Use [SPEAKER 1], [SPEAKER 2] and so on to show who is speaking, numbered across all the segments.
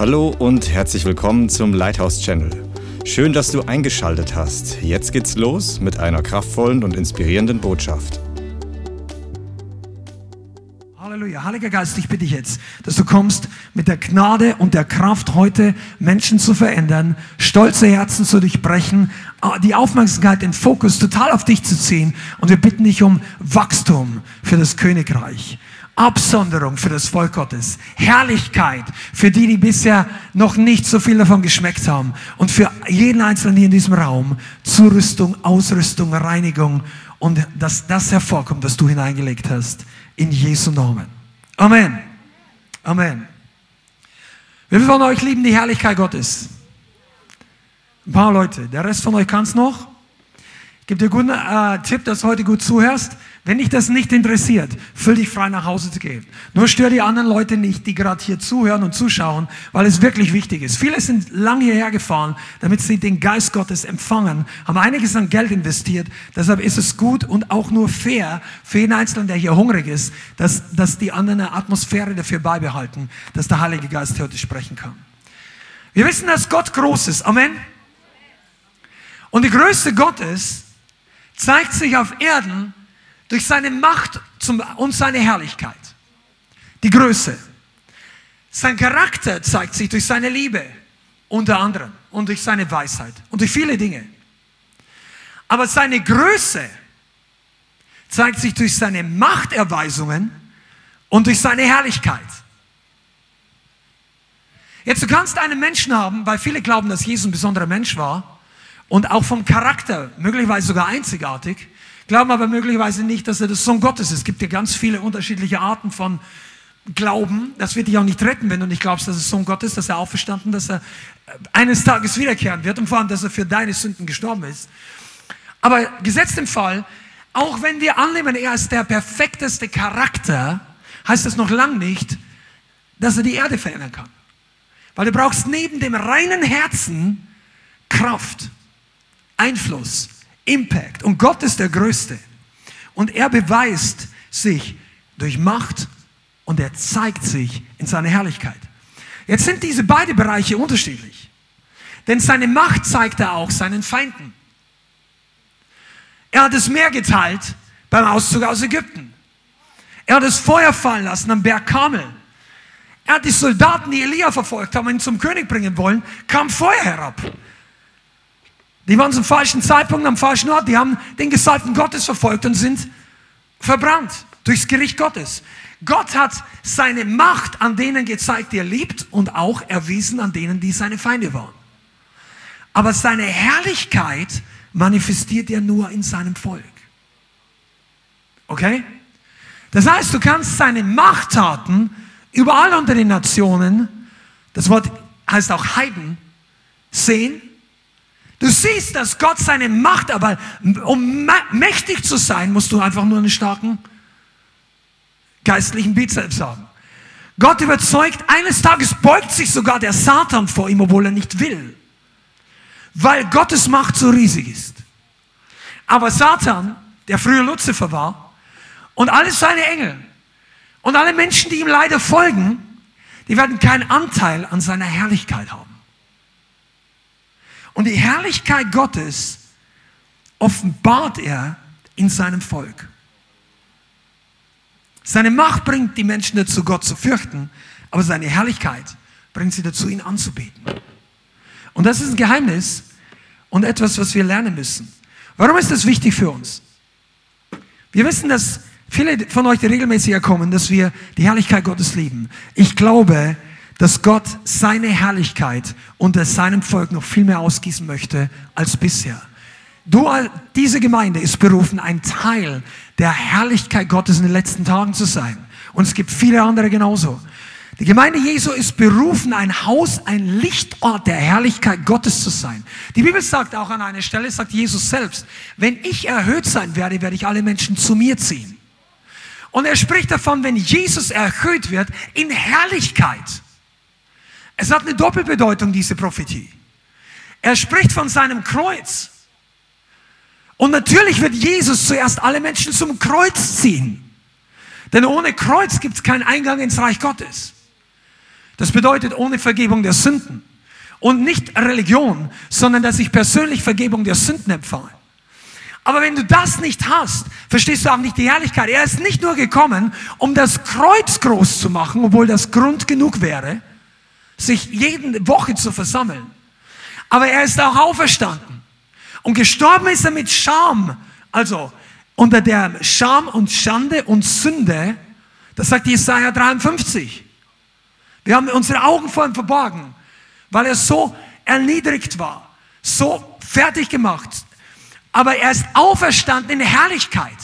[SPEAKER 1] Hallo und herzlich willkommen zum Lighthouse Channel. Schön, dass du eingeschaltet hast. Jetzt geht's los mit einer kraftvollen und inspirierenden Botschaft.
[SPEAKER 2] Heiliger Geist, ich bitte dich jetzt, dass du kommst mit der Gnade und der Kraft heute Menschen zu verändern, stolze Herzen zu durchbrechen, die Aufmerksamkeit, den Fokus total auf dich zu ziehen. Und wir bitten dich um Wachstum für das Königreich. Absonderung für das Volk Gottes, Herrlichkeit für die, die bisher noch nicht so viel davon geschmeckt haben und für jeden Einzelnen hier in diesem Raum Zurüstung, Ausrüstung, Reinigung und dass das hervorkommt, was du hineingelegt hast, in Jesu Namen. Amen. Amen. Wie viele von euch lieben die Herrlichkeit Gottes? Ein paar Leute. Der Rest von euch kann es noch. Ich gebe dir einen guten äh, Tipp, dass du heute gut zuhörst. Wenn dich das nicht interessiert, fühl dich frei nach Hause zu gehen. Nur stör die anderen Leute nicht, die gerade hier zuhören und zuschauen, weil es wirklich wichtig ist. Viele sind lang hierher gefahren, damit sie den Geist Gottes empfangen, haben einiges an Geld investiert. Deshalb ist es gut und auch nur fair für jeden Einzelnen, der hier hungrig ist, dass, dass die anderen eine Atmosphäre dafür beibehalten, dass der Heilige Geist heute sprechen kann. Wir wissen, dass Gott groß ist. Amen. Und die Größe Gottes zeigt sich auf Erden durch seine Macht und seine Herrlichkeit. Die Größe. Sein Charakter zeigt sich durch seine Liebe, unter anderem, und durch seine Weisheit und durch viele Dinge. Aber seine Größe zeigt sich durch seine Machterweisungen und durch seine Herrlichkeit. Jetzt, du kannst einen Menschen haben, weil viele glauben, dass Jesus ein besonderer Mensch war und auch vom Charakter möglicherweise sogar einzigartig glauben aber möglicherweise nicht, dass er das Sohn Gottes ist. Es gibt ja ganz viele unterschiedliche Arten von Glauben. Das wird dich auch nicht retten, wenn du nicht glaubst, dass es Sohn Gottes ist, dass er auferstanden, dass er äh, eines Tages wiederkehren wird und vor allem, dass er für deine Sünden gestorben ist. Aber gesetzt im Fall, auch wenn wir annehmen, er ist der perfekteste Charakter, heißt das noch lang nicht, dass er die Erde verändern kann. Weil du brauchst neben dem reinen Herzen Kraft, Einfluss, Impact. Und Gott ist der Größte. Und er beweist sich durch Macht und er zeigt sich in seiner Herrlichkeit. Jetzt sind diese beiden Bereiche unterschiedlich. Denn seine Macht zeigt er auch seinen Feinden. Er hat das Meer geteilt beim Auszug aus Ägypten. Er hat das Feuer fallen lassen am Berg Kamel. Er hat die Soldaten, die Elia verfolgt haben und ihn zum König bringen wollen, kam Feuer herab. Die waren zum falschen Zeitpunkt am falschen Ort. Die haben den Gesalbten Gottes verfolgt und sind verbrannt durchs Gericht Gottes. Gott hat seine Macht an denen gezeigt, die er liebt und auch erwiesen an denen, die seine Feinde waren. Aber seine Herrlichkeit manifestiert er nur in seinem Volk. Okay? Das heißt, du kannst seine Machttaten überall unter den Nationen, das Wort heißt auch Heiden, sehen Du siehst, dass Gott seine Macht, aber um mächtig zu sein, musst du einfach nur einen starken geistlichen Bizeps haben. Gott überzeugt, eines Tages beugt sich sogar der Satan vor ihm, obwohl er nicht will. Weil Gottes Macht so riesig ist. Aber Satan, der früher Luzifer war, und alle seine Engel und alle Menschen, die ihm leider folgen, die werden keinen Anteil an seiner Herrlichkeit haben. Und die Herrlichkeit Gottes offenbart er in seinem Volk. Seine Macht bringt die Menschen dazu, Gott zu fürchten, aber seine Herrlichkeit bringt sie dazu, ihn anzubeten. Und das ist ein Geheimnis und etwas, was wir lernen müssen. Warum ist das wichtig für uns? Wir wissen, dass viele von euch, die regelmäßig herkommen, dass wir die Herrlichkeit Gottes lieben. Ich glaube, dass Gott seine Herrlichkeit unter seinem Volk noch viel mehr ausgießen möchte als bisher. Du, diese Gemeinde ist berufen, ein Teil der Herrlichkeit Gottes in den letzten Tagen zu sein. Und es gibt viele andere genauso. Die Gemeinde Jesu ist berufen, ein Haus, ein Lichtort der Herrlichkeit Gottes zu sein. Die Bibel sagt auch an einer Stelle, sagt Jesus selbst, wenn ich erhöht sein werde, werde ich alle Menschen zu mir ziehen. Und er spricht davon, wenn Jesus erhöht wird, in Herrlichkeit. Es hat eine Doppelbedeutung, diese Prophetie. Er spricht von seinem Kreuz. Und natürlich wird Jesus zuerst alle Menschen zum Kreuz ziehen. Denn ohne Kreuz gibt es keinen Eingang ins Reich Gottes. Das bedeutet ohne Vergebung der Sünden. Und nicht Religion, sondern dass ich persönlich Vergebung der Sünden empfange. Aber wenn du das nicht hast, verstehst du auch nicht die Herrlichkeit. Er ist nicht nur gekommen, um das Kreuz groß zu machen, obwohl das Grund genug wäre, sich jede Woche zu versammeln. Aber er ist auch auferstanden. Und gestorben ist er mit Scham. Also unter der Scham und Schande und Sünde. Das sagt Jesaja 53. Wir haben unsere Augen vor ihm verborgen, weil er so erniedrigt war, so fertig gemacht. Aber er ist auferstanden in Herrlichkeit.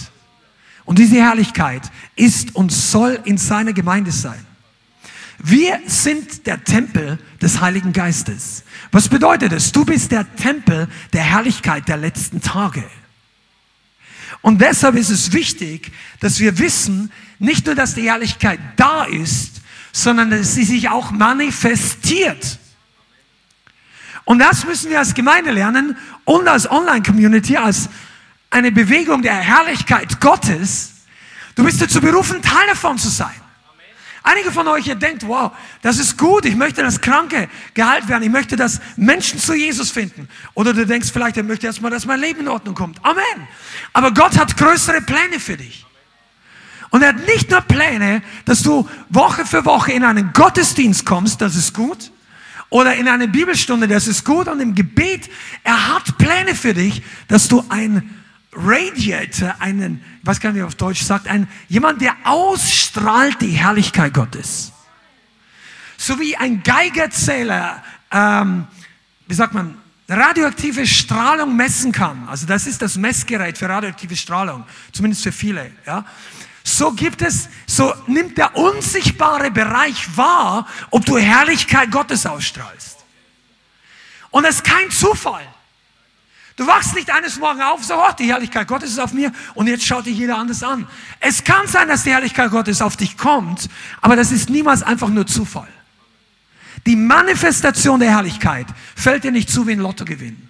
[SPEAKER 2] Und diese Herrlichkeit ist und soll in seiner Gemeinde sein. Wir sind der Tempel des Heiligen Geistes. Was bedeutet es? Du bist der Tempel der Herrlichkeit der letzten Tage. Und deshalb ist es wichtig, dass wir wissen, nicht nur, dass die Herrlichkeit da ist, sondern dass sie sich auch manifestiert. Und das müssen wir als Gemeinde lernen und als Online-Community, als eine Bewegung der Herrlichkeit Gottes. Du bist dazu berufen, Teil davon zu sein. Einige von euch, ihr denkt, wow, das ist gut, ich möchte, dass Kranke geheilt werden, ich möchte, dass Menschen zu Jesus finden. Oder du denkst vielleicht, ich möchte erstmal, dass mein Leben in Ordnung kommt. Amen. Aber Gott hat größere Pläne für dich. Und er hat nicht nur Pläne, dass du Woche für Woche in einen Gottesdienst kommst, das ist gut. Oder in eine Bibelstunde, das ist gut. Und im Gebet, er hat Pläne für dich, dass du ein Radiator, einen, was kann ich auf Deutsch sagt, ein, jemand, der ausstrahlt die Herrlichkeit Gottes. So wie ein Geigerzähler, ähm, wie sagt man, radioaktive Strahlung messen kann. Also das ist das Messgerät für radioaktive Strahlung, zumindest für viele. Ja. So gibt es, so nimmt der unsichtbare Bereich wahr, ob du Herrlichkeit Gottes ausstrahlst. Und das ist kein Zufall. Du wachst nicht eines Morgens auf, so, oh, die Herrlichkeit Gottes ist auf mir und jetzt schaut dich jeder anders an. Es kann sein, dass die Herrlichkeit Gottes auf dich kommt, aber das ist niemals einfach nur Zufall. Die Manifestation der Herrlichkeit fällt dir nicht zu wie ein Lottogewinn.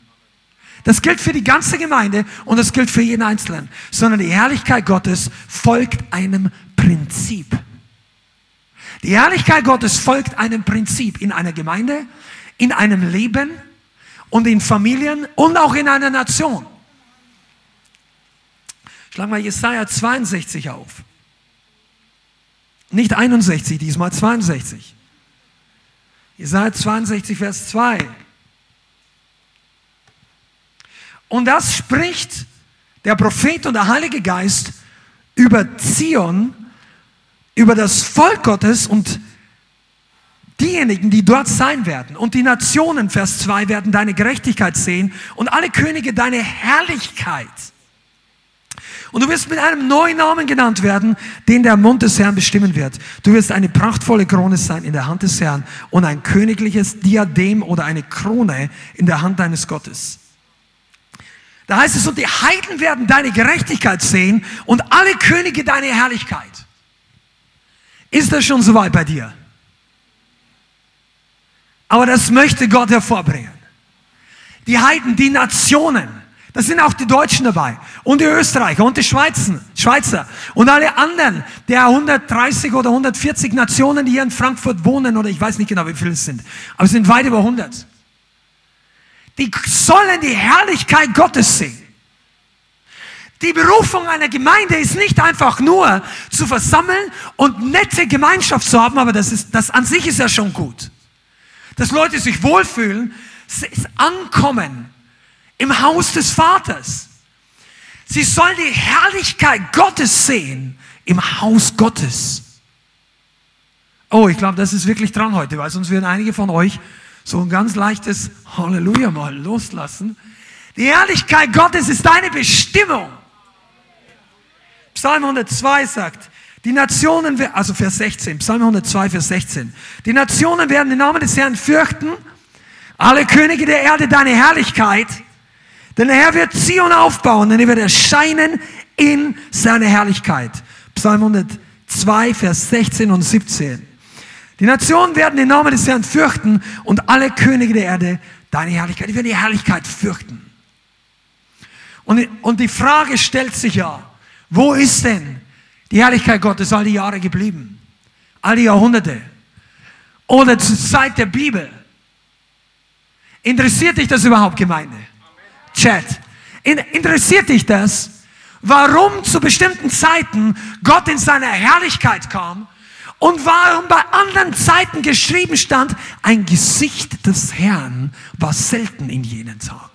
[SPEAKER 2] Das gilt für die ganze Gemeinde und das gilt für jeden Einzelnen, sondern die Herrlichkeit Gottes folgt einem Prinzip. Die Herrlichkeit Gottes folgt einem Prinzip in einer Gemeinde, in einem Leben, und in Familien und auch in einer Nation. Schlag mal Jesaja 62 auf. Nicht 61, diesmal 62. Jesaja 62, Vers 2. Und das spricht der Prophet und der Heilige Geist über Zion, über das Volk Gottes und Diejenigen, die dort sein werden und die Nationen, Vers 2, werden deine Gerechtigkeit sehen und alle Könige deine Herrlichkeit. Und du wirst mit einem neuen Namen genannt werden, den der Mund des Herrn bestimmen wird. Du wirst eine prachtvolle Krone sein in der Hand des Herrn und ein königliches Diadem oder eine Krone in der Hand deines Gottes. Da heißt es, und die Heiden werden deine Gerechtigkeit sehen und alle Könige deine Herrlichkeit. Ist das schon soweit bei dir? Aber das möchte Gott hervorbringen. Die Heiden, die Nationen, da sind auch die Deutschen dabei und die Österreicher und die Schweizer, und alle anderen der 130 oder 140 Nationen, die hier in Frankfurt wohnen oder ich weiß nicht genau, wie viele es sind, aber es sind weit über 100. Die sollen die Herrlichkeit Gottes sehen. Die Berufung einer Gemeinde ist nicht einfach nur zu versammeln und nette Gemeinschaft zu haben, aber das, ist, das an sich ist ja schon gut dass Leute sich wohlfühlen, ist Ankommen im Haus des Vaters. Sie sollen die Herrlichkeit Gottes sehen im Haus Gottes. Oh, ich glaube, das ist wirklich dran heute, weil sonst werden einige von euch so ein ganz leichtes Halleluja mal loslassen. Die Herrlichkeit Gottes ist deine Bestimmung. Psalm 102 sagt, die Nationen, also Vers 16, Psalm 102, Vers 16. Die Nationen werden den Namen des Herrn fürchten, alle Könige der Erde deine Herrlichkeit, denn der Herr wird Zion aufbauen, denn er wird erscheinen in seiner Herrlichkeit. Psalm 102, Vers 16 und 17. Die Nationen werden den Namen des Herrn fürchten und alle Könige der Erde deine Herrlichkeit. Die werden die Herrlichkeit fürchten. Und, und die Frage stellt sich ja, wo ist denn die Herrlichkeit Gottes all die Jahre geblieben. All die Jahrhunderte. oder zur Zeit der Bibel? Interessiert dich das überhaupt, Gemeinde? Chat. interessiert dich das, warum zu bestimmten Zeiten Gott in seiner Herrlichkeit kam und warum bei anderen Zeiten geschrieben stand, ein Gesicht des Herrn war selten in jenen Tagen.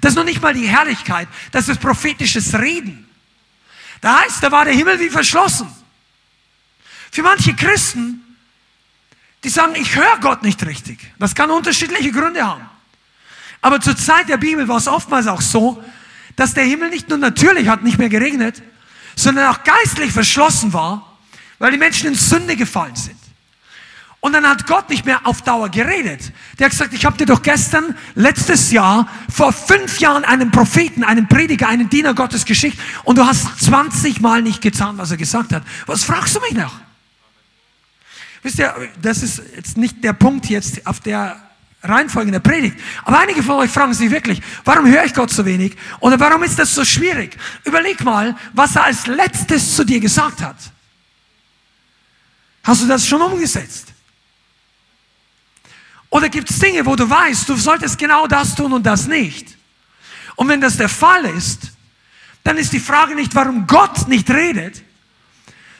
[SPEAKER 2] Das ist noch nicht mal die Herrlichkeit, das ist prophetisches Reden. Da heißt, da war der Himmel wie verschlossen. Für manche Christen, die sagen, ich höre Gott nicht richtig. Das kann unterschiedliche Gründe haben. Aber zur Zeit der Bibel war es oftmals auch so, dass der Himmel nicht nur natürlich hat nicht mehr geregnet, sondern auch geistlich verschlossen war, weil die Menschen in Sünde gefallen sind. Und dann hat Gott nicht mehr auf Dauer geredet. Der hat gesagt, ich habe dir doch gestern, letztes Jahr, vor fünf Jahren einen Propheten, einen Prediger, einen Diener Gottes geschickt und du hast 20 Mal nicht getan, was er gesagt hat. Was fragst du mich noch? Wisst ihr, das ist jetzt nicht der Punkt jetzt auf der Reihenfolge der Predigt. Aber einige von euch fragen sich wirklich, warum höre ich Gott so wenig? Oder warum ist das so schwierig? Überleg mal, was er als letztes zu dir gesagt hat. Hast du das schon umgesetzt? Oder gibt es Dinge, wo du weißt, du solltest genau das tun und das nicht? Und wenn das der Fall ist, dann ist die Frage nicht, warum Gott nicht redet,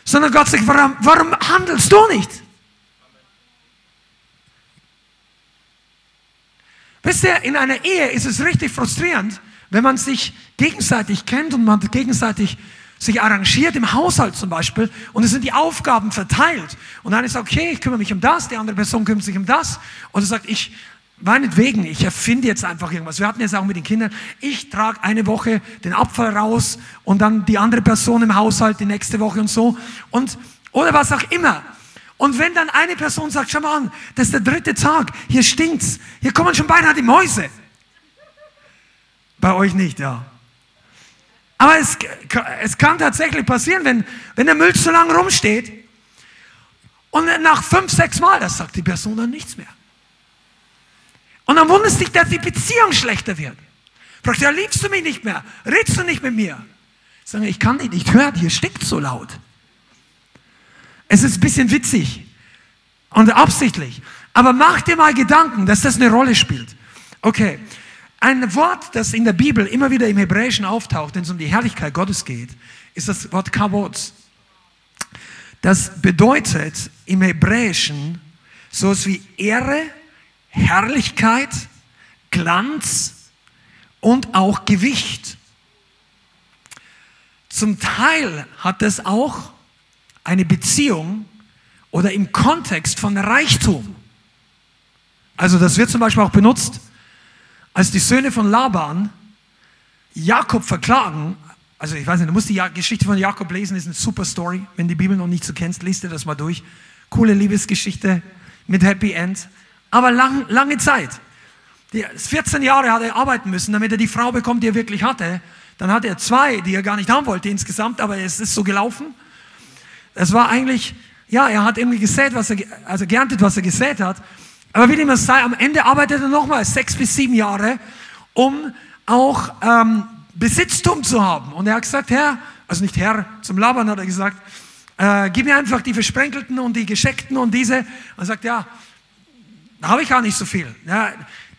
[SPEAKER 2] sondern Gott sagt, warum, warum handelst du nicht? Wisst ihr, in einer Ehe ist es richtig frustrierend, wenn man sich gegenseitig kennt und man gegenseitig sich arrangiert im Haushalt zum Beispiel und es sind die Aufgaben verteilt und einer sagt, okay, ich kümmere mich um das, die andere Person kümmert sich um das und er sagt, ich, meinetwegen, ich erfinde jetzt einfach irgendwas. Wir hatten jetzt auch mit den Kindern, ich trage eine Woche den Abfall raus und dann die andere Person im Haushalt die nächste Woche und so und, oder was auch immer. Und wenn dann eine Person sagt, schau mal an, das ist der dritte Tag, hier stinkt's, hier kommen schon beinahe die Mäuse. Bei euch nicht, ja. Aber es, es kann tatsächlich passieren, wenn, wenn der Müll zu lange rumsteht und nach fünf, sechs Mal, das sagt die Person dann nichts mehr. Und dann wundert sich, dass die Beziehung schlechter wird. Fragt, ja, liebst du mich nicht mehr? Redst du nicht mit mir? Sagen, ich kann dich nicht hören, hier stinkt so laut. Es ist ein bisschen witzig und absichtlich. Aber mach dir mal Gedanken, dass das eine Rolle spielt. Okay. Ein Wort, das in der Bibel immer wieder im Hebräischen auftaucht, wenn es um die Herrlichkeit Gottes geht, ist das Wort Kavod. Das bedeutet im Hebräischen so etwas wie Ehre, Herrlichkeit, Glanz und auch Gewicht. Zum Teil hat das auch eine Beziehung oder im Kontext von Reichtum. Also das wird zum Beispiel auch benutzt, als die Söhne von Laban Jakob verklagen. Also ich weiß nicht, du musst die Geschichte von Jakob lesen, ist eine super Story. Wenn die Bibel noch nicht so kennst, liest dir das mal durch. Coole Liebesgeschichte mit Happy End. Aber lang, lange Zeit. Die, 14 Jahre hat er arbeiten müssen, damit er die Frau bekommt, die er wirklich hatte. Dann hat er zwei, die er gar nicht haben wollte insgesamt, aber es ist so gelaufen. Es war eigentlich, ja, er hat irgendwie gesät, was er, also geerntet, was er gesät hat. Aber wie dem es sei, am Ende arbeitet er nochmal sechs bis sieben Jahre, um auch ähm, Besitztum zu haben. Und er hat gesagt, Herr, also nicht Herr, zum Labern hat er gesagt, äh, gib mir einfach die Versprenkelten und die Gescheckten und diese. Und er sagt, ja, da habe ich gar nicht so viel. Ja,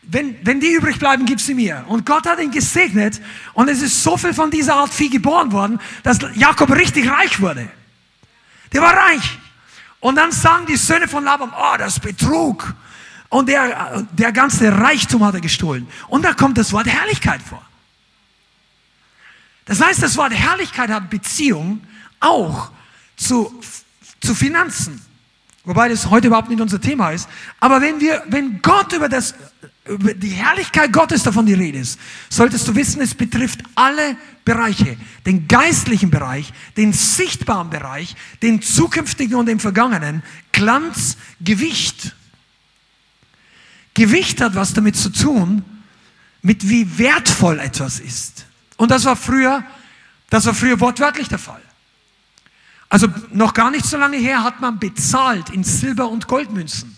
[SPEAKER 2] wenn, wenn die übrig bleiben, gib sie mir. Und Gott hat ihn gesegnet und es ist so viel von dieser Art Vieh geboren worden, dass Jakob richtig reich wurde. Der war reich. Und dann sagen die Söhne von Laban, oh, das ist Betrug. Und der, der ganze Reichtum hat er gestohlen. Und da kommt das Wort Herrlichkeit vor. Das heißt, das Wort Herrlichkeit hat Beziehung auch zu, zu Finanzen. Wobei das heute überhaupt nicht unser Thema ist. Aber wenn wir, wenn Gott über das, über die Herrlichkeit Gottes davon die Rede ist, solltest du wissen, es betrifft alle Bereiche. Den geistlichen Bereich, den sichtbaren Bereich, den zukünftigen und den vergangenen. Glanz, Gewicht. Gewicht hat was damit zu tun, mit wie wertvoll etwas ist. Und das war früher, das war früher wortwörtlich der Fall. Also noch gar nicht so lange her hat man bezahlt in Silber- und Goldmünzen.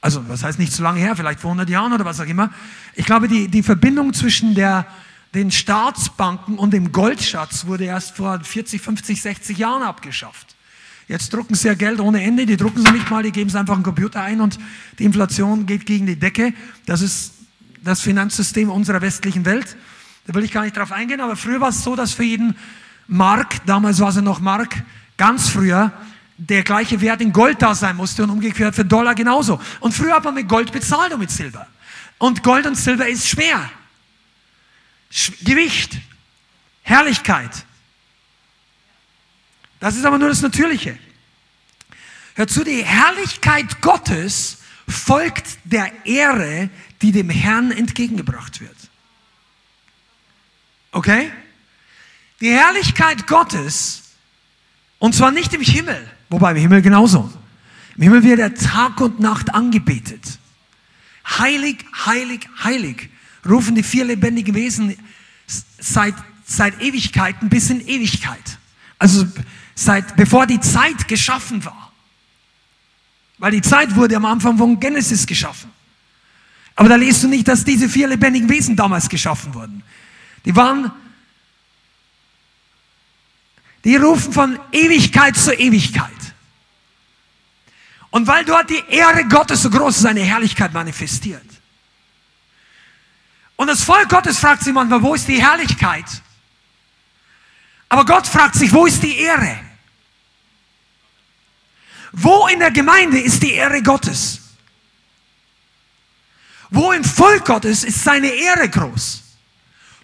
[SPEAKER 2] Also was heißt nicht so lange her, vielleicht vor 100 Jahren oder was auch immer. Ich glaube, die, die Verbindung zwischen der, den Staatsbanken und dem Goldschatz wurde erst vor 40, 50, 60 Jahren abgeschafft. Jetzt drucken sie ja Geld ohne Ende, die drucken sie nicht mal, die geben es einfach einen Computer ein und die Inflation geht gegen die Decke. Das ist das Finanzsystem unserer westlichen Welt. Da will ich gar nicht drauf eingehen, aber früher war es so, dass für jeden Mark, damals war es ja noch Mark, ganz früher, der gleiche Wert in Gold da sein musste und umgekehrt für Dollar genauso. Und früher hat man mit Gold bezahlt und mit Silber. Und Gold und Silber ist schwer. Sch Gewicht, Herrlichkeit. Das ist aber nur das Natürliche. Hör zu, die Herrlichkeit Gottes folgt der Ehre, die dem Herrn entgegengebracht wird. Okay? Die Herrlichkeit Gottes, und zwar nicht im Himmel, wobei im Himmel genauso. Im Himmel wird er Tag und Nacht angebetet. Heilig, heilig, heilig, rufen die vier lebendigen Wesen seit, seit Ewigkeiten bis in Ewigkeit. Also seit, bevor die Zeit geschaffen war. Weil die Zeit wurde am Anfang von Genesis geschaffen. Aber da lest du nicht, dass diese vier lebendigen Wesen damals geschaffen wurden. Die waren, die rufen von Ewigkeit zu Ewigkeit. Und weil dort die Ehre Gottes so groß ist, seine Herrlichkeit manifestiert. Und das Volk Gottes fragt sich manchmal, wo ist die Herrlichkeit? Aber Gott fragt sich, wo ist die Ehre? Wo in der Gemeinde ist die Ehre Gottes? Wo im Volk Gottes ist seine Ehre groß?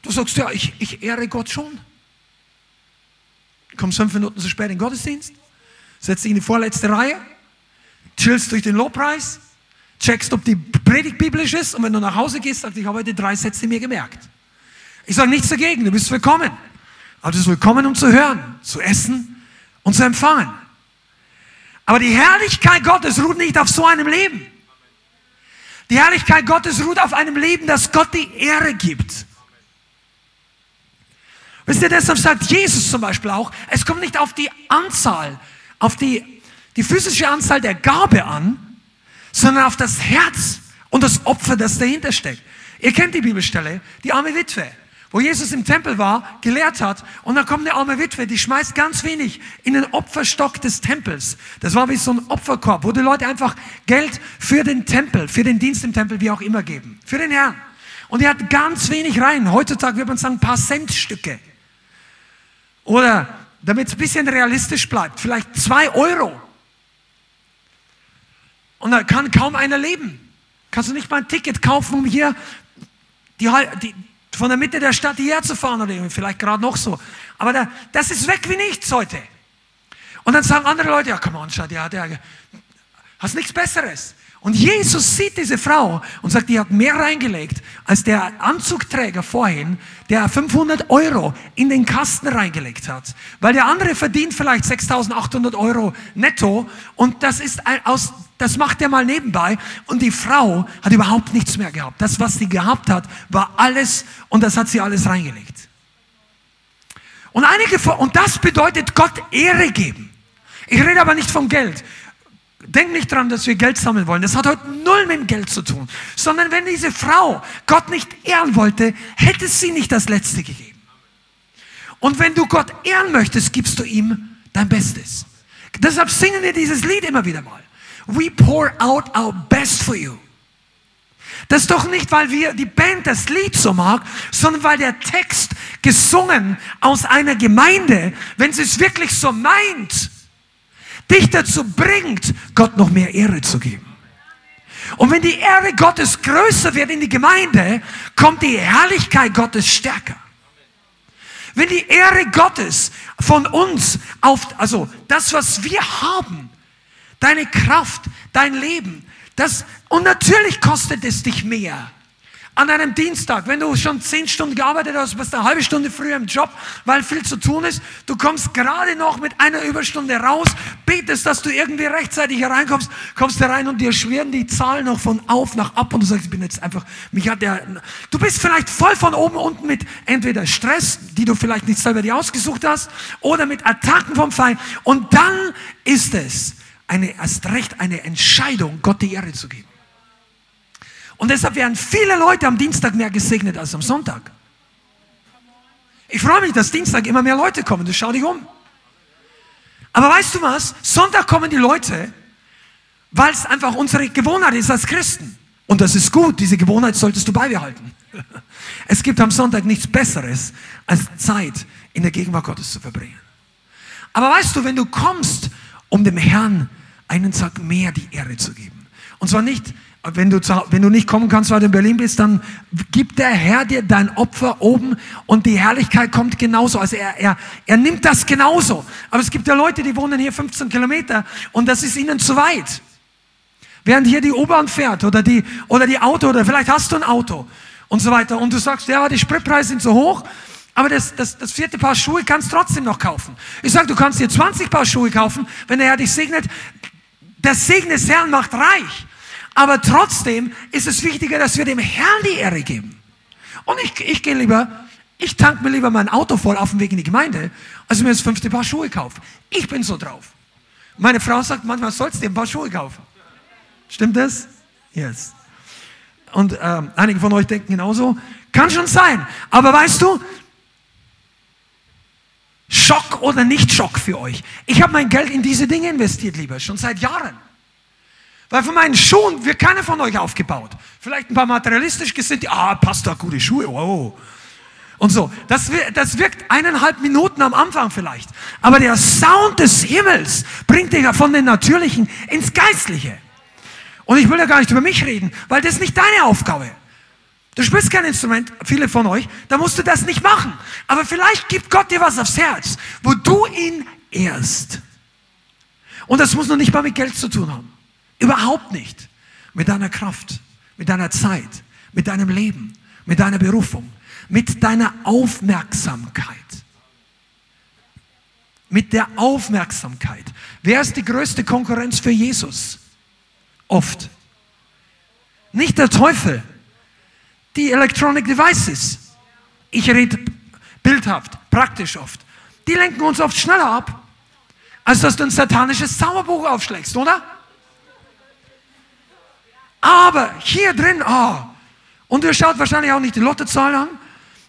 [SPEAKER 2] Du sagst, ja, ich, ich ehre Gott schon. Kommst fünf Minuten zu spät in den Gottesdienst, setzt dich in die vorletzte Reihe, chillst durch den Lobpreis, checkst, ob die Predigt biblisch ist und wenn du nach Hause gehst, sagst du, ich habe heute drei Sätze mir gemerkt. Ich sage nichts dagegen, du bist willkommen. Aber du bist willkommen, um zu hören, zu essen und zu empfangen. Aber die Herrlichkeit Gottes ruht nicht auf so einem Leben. Die Herrlichkeit Gottes ruht auf einem Leben, das Gott die Ehre gibt. Wisst ihr, deshalb sagt Jesus zum Beispiel auch, es kommt nicht auf die Anzahl, auf die, die physische Anzahl der Gabe an, sondern auf das Herz und das Opfer, das dahinter steckt. Ihr kennt die Bibelstelle, die arme Witwe wo Jesus im Tempel war, gelehrt hat, und dann kommt eine arme Witwe, die schmeißt ganz wenig in den Opferstock des Tempels. Das war wie so ein Opferkorb, wo die Leute einfach Geld für den Tempel, für den Dienst im Tempel, wie auch immer geben. Für den Herrn. Und die hat ganz wenig rein. Heutzutage würde man sagen, ein paar Centstücke. Oder, damit es ein bisschen realistisch bleibt, vielleicht zwei Euro. Und da kann kaum einer leben. Kannst du nicht mal ein Ticket kaufen, um hier die, die, von der Mitte der Stadt hierher zu fahren oder vielleicht gerade noch so. Aber da, das ist weg wie nichts heute. Und dann sagen andere Leute, ja, komm on, Schat, ja, der, hast nichts Besseres. Und Jesus sieht diese Frau und sagt, die hat mehr reingelegt als der Anzugträger vorhin, der 500 Euro in den Kasten reingelegt hat. Weil der andere verdient vielleicht 6.800 Euro netto und das ist aus, das macht er mal nebenbei. Und die Frau hat überhaupt nichts mehr gehabt. Das, was sie gehabt hat, war alles und das hat sie alles reingelegt. Und einige, und das bedeutet Gott Ehre geben. Ich rede aber nicht vom Geld. Denk nicht daran, dass wir Geld sammeln wollen. Das hat heute null mit dem Geld zu tun. Sondern wenn diese Frau Gott nicht ehren wollte, hätte sie nicht das Letzte gegeben. Und wenn du Gott ehren möchtest, gibst du ihm dein Bestes. Deshalb singen wir dieses Lied immer wieder mal. We pour out our best for you. Das ist doch nicht, weil wir die Band das Lied so mag, sondern weil der Text gesungen aus einer Gemeinde, wenn sie es wirklich so meint, dich dazu bringt, Gott noch mehr Ehre zu geben. Und wenn die Ehre Gottes größer wird in die Gemeinde, kommt die Herrlichkeit Gottes stärker. Wenn die Ehre Gottes von uns auf, also das, was wir haben, deine Kraft, dein Leben, das, und natürlich kostet es dich mehr. An einem Dienstag, wenn du schon zehn Stunden gearbeitet hast, bist eine halbe Stunde früher im Job, weil viel zu tun ist, du kommst gerade noch mit einer Überstunde raus, betest, dass du irgendwie rechtzeitig hereinkommst, kommst herein und dir schwirren die Zahlen noch von auf nach ab und du sagst, ich bin jetzt einfach, mich hat der, du bist vielleicht voll von oben unten mit entweder Stress, die du vielleicht nicht selber dir ausgesucht hast, oder mit Attacken vom Feind. Und dann ist es eine, erst recht eine Entscheidung, Gott die Ehre zu geben. Und deshalb werden viele Leute am Dienstag mehr gesegnet als am Sonntag. Ich freue mich, dass Dienstag immer mehr Leute kommen. Du schau dich um. Aber weißt du was? Sonntag kommen die Leute, weil es einfach unsere Gewohnheit ist als Christen. Und das ist gut, diese Gewohnheit solltest du beibehalten. Es gibt am Sonntag nichts Besseres, als Zeit in der Gegenwart Gottes zu verbringen. Aber weißt du, wenn du kommst, um dem Herrn einen Tag mehr die Ehre zu geben, und zwar nicht, wenn du, wenn du nicht kommen kannst, weil du in Berlin bist, dann gibt der Herr dir dein Opfer oben und die Herrlichkeit kommt genauso. Also er, er, er nimmt das genauso. Aber es gibt ja Leute, die wohnen hier 15 Kilometer und das ist ihnen zu weit. Während hier die U-Bahn fährt oder die, oder die Auto oder vielleicht hast du ein Auto und so weiter und du sagst, ja, die Spritpreise sind so hoch, aber das, das, das vierte Paar Schuhe kannst du trotzdem noch kaufen. Ich sage, du kannst dir 20 Paar Schuhe kaufen, wenn der Herr dich segnet. Der Segen des Herrn macht reich. Aber trotzdem ist es wichtiger, dass wir dem Herrn die Ehre geben. Und ich, ich gehe lieber, ich tank mir lieber mein Auto voll auf dem Weg in die Gemeinde, als mir das fünfte Paar Schuhe kaufen. Ich bin so drauf. Meine Frau sagt manchmal, sollst du dir ein paar Schuhe kaufen. Stimmt das? Yes. Und ähm, einige von euch denken genauso. Kann schon sein. Aber weißt du, Schock oder nicht Schock für euch. Ich habe mein Geld in diese Dinge investiert, lieber, schon seit Jahren. Weil von meinen Schuhen wird keiner von euch aufgebaut. Vielleicht ein paar materialistisch gesinnt, ah, passt da gute Schuhe, wow. Und so. Das, das wirkt eineinhalb Minuten am Anfang vielleicht. Aber der Sound des Himmels bringt dich ja von den Natürlichen ins Geistliche. Und ich will ja gar nicht über mich reden, weil das ist nicht deine Aufgabe. Du spielst kein Instrument, viele von euch, da musst du das nicht machen. Aber vielleicht gibt Gott dir was aufs Herz, wo du ihn ehrst. Und das muss noch nicht mal mit Geld zu tun haben. Überhaupt nicht. Mit deiner Kraft, mit deiner Zeit, mit deinem Leben, mit deiner Berufung, mit deiner Aufmerksamkeit. Mit der Aufmerksamkeit. Wer ist die größte Konkurrenz für Jesus? Oft. Nicht der Teufel. Die Electronic Devices. Ich rede bildhaft, praktisch oft. Die lenken uns oft schneller ab, als dass du ein satanisches Zauberbuch aufschlägst, oder? Aber hier drin, oh, und ihr schaut wahrscheinlich auch nicht die Lottozahlen an,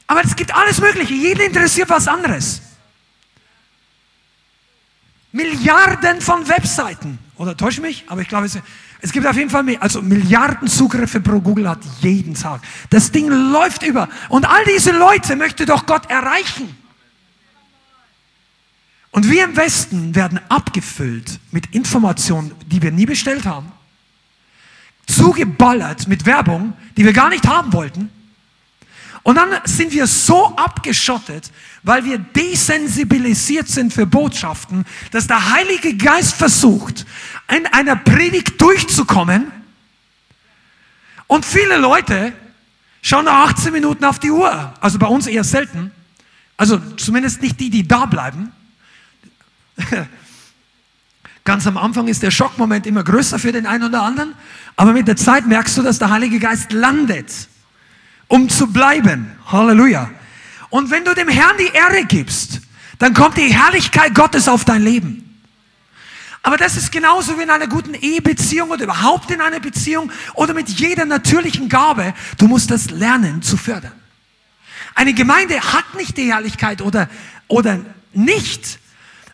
[SPEAKER 2] aber es gibt alles Mögliche. Jeden interessiert was anderes. Milliarden von Webseiten. Oder täusche mich? Aber ich glaube, es, es gibt auf jeden Fall mehr. Also Milliarden Zugriffe pro Google hat jeden Tag. Das Ding läuft über. Und all diese Leute möchte doch Gott erreichen. Und wir im Westen werden abgefüllt mit Informationen, die wir nie bestellt haben zugeballert mit Werbung, die wir gar nicht haben wollten. Und dann sind wir so abgeschottet, weil wir desensibilisiert sind für Botschaften, dass der Heilige Geist versucht, in einer Predigt durchzukommen. Und viele Leute schauen nach 18 Minuten auf die Uhr. Also bei uns eher selten. Also zumindest nicht die, die da bleiben. Ganz am Anfang ist der Schockmoment immer größer für den einen oder anderen, aber mit der Zeit merkst du, dass der Heilige Geist landet, um zu bleiben. Halleluja. Und wenn du dem Herrn die Ehre gibst, dann kommt die Herrlichkeit Gottes auf dein Leben. Aber das ist genauso wie in einer guten Ehebeziehung oder überhaupt in einer Beziehung oder mit jeder natürlichen Gabe. Du musst das lernen zu fördern. Eine Gemeinde hat nicht die Herrlichkeit oder, oder nicht,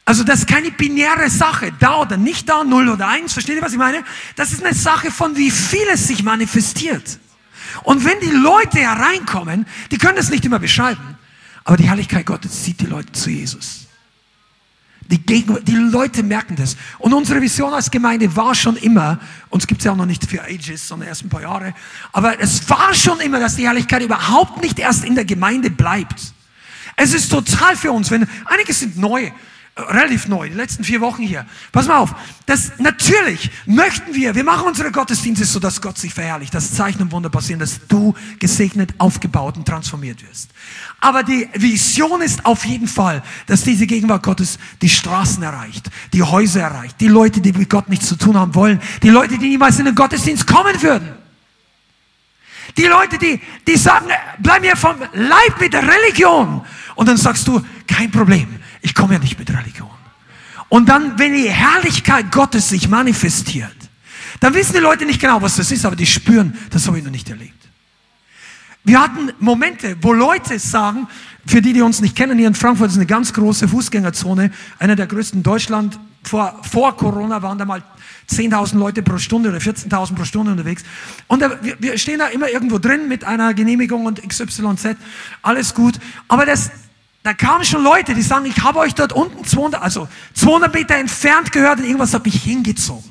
[SPEAKER 2] also das ist keine binäre Sache, da oder nicht da, null oder eins. Versteht ihr, was ich meine? Das ist eine Sache von, wie viel es sich manifestiert. Und wenn die Leute hereinkommen, die können das nicht immer beschreiben, aber die Herrlichkeit Gottes zieht die Leute zu Jesus. Die, Gegenwart, die Leute merken das. Und unsere Vision als Gemeinde war schon immer, uns gibt es ja auch noch nicht für Ages, sondern erst ein paar Jahre, aber es war schon immer, dass die Herrlichkeit überhaupt nicht erst in der Gemeinde bleibt. Es ist total für uns, wenn einige sind neu relativ neu, die letzten vier Wochen hier. Pass mal auf, das, natürlich möchten wir, wir machen unsere Gottesdienste so, dass Gott sich verherrlicht, dass Zeichen und Wunder passieren, dass du gesegnet, aufgebaut und transformiert wirst. Aber die Vision ist auf jeden Fall, dass diese Gegenwart Gottes die Straßen erreicht, die Häuser erreicht, die Leute, die mit Gott nichts zu tun haben wollen, die Leute, die niemals in den Gottesdienst kommen würden. Die Leute, die, die sagen, bleib mir vom Leib mit der Religion. Und dann sagst du, kein Problem ich komme ja nicht mit Religion. Und dann, wenn die Herrlichkeit Gottes sich manifestiert, dann wissen die Leute nicht genau, was das ist, aber die spüren, das habe ich noch nicht erlebt. Wir hatten Momente, wo Leute sagen, für die, die uns nicht kennen, hier in Frankfurt ist eine ganz große Fußgängerzone, einer der größten Deutschland. Vor, vor Corona waren da mal 10.000 Leute pro Stunde oder 14.000 pro Stunde unterwegs. Und da, wir, wir stehen da immer irgendwo drin mit einer Genehmigung und XYZ, alles gut. Aber das, da kamen schon Leute, die sagen, ich habe euch dort unten 200, also 200 Meter entfernt gehört und irgendwas hat mich hingezogen.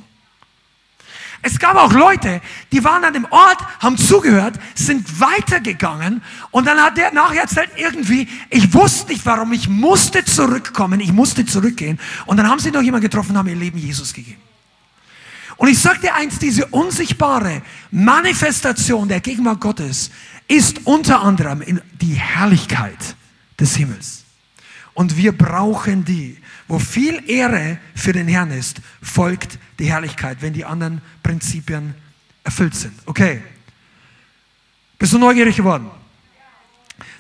[SPEAKER 2] Es gab auch Leute, die waren an dem Ort, haben zugehört, sind weitergegangen und dann hat der nachher erzählt, irgendwie, ich wusste nicht warum, ich musste zurückkommen, ich musste zurückgehen. Und dann haben sie noch jemanden getroffen und haben ihr Leben Jesus gegeben. Und ich dir eins, diese unsichtbare Manifestation der Gegenwart Gottes ist unter anderem die Herrlichkeit des Himmels. Und wir brauchen die. Wo viel Ehre für den Herrn ist, folgt die Herrlichkeit, wenn die anderen Prinzipien erfüllt sind. Okay. Bist du neugierig geworden?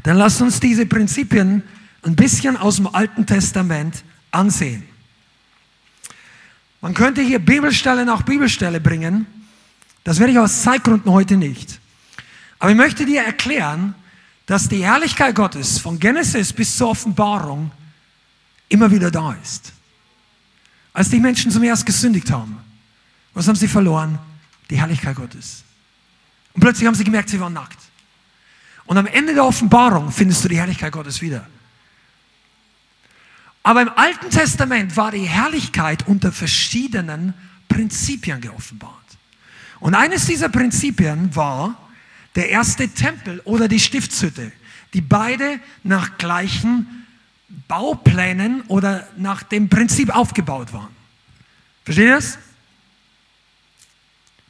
[SPEAKER 2] Dann lass uns diese Prinzipien ein bisschen aus dem Alten Testament ansehen. Man könnte hier Bibelstelle nach Bibelstelle bringen. Das werde ich aus Zeitgründen heute nicht. Aber ich möchte dir erklären, dass die Herrlichkeit Gottes von Genesis bis zur Offenbarung immer wieder da ist. Als die Menschen zum ersten gesündigt haben, was haben sie verloren? Die Herrlichkeit Gottes. Und plötzlich haben sie gemerkt, sie waren nackt. Und am Ende der Offenbarung findest du die Herrlichkeit Gottes wieder. Aber im Alten Testament war die Herrlichkeit unter verschiedenen Prinzipien geoffenbart. Und eines dieser Prinzipien war der erste Tempel oder die Stiftshütte, die beide nach gleichen Bauplänen oder nach dem Prinzip aufgebaut waren. Versteht ihr das?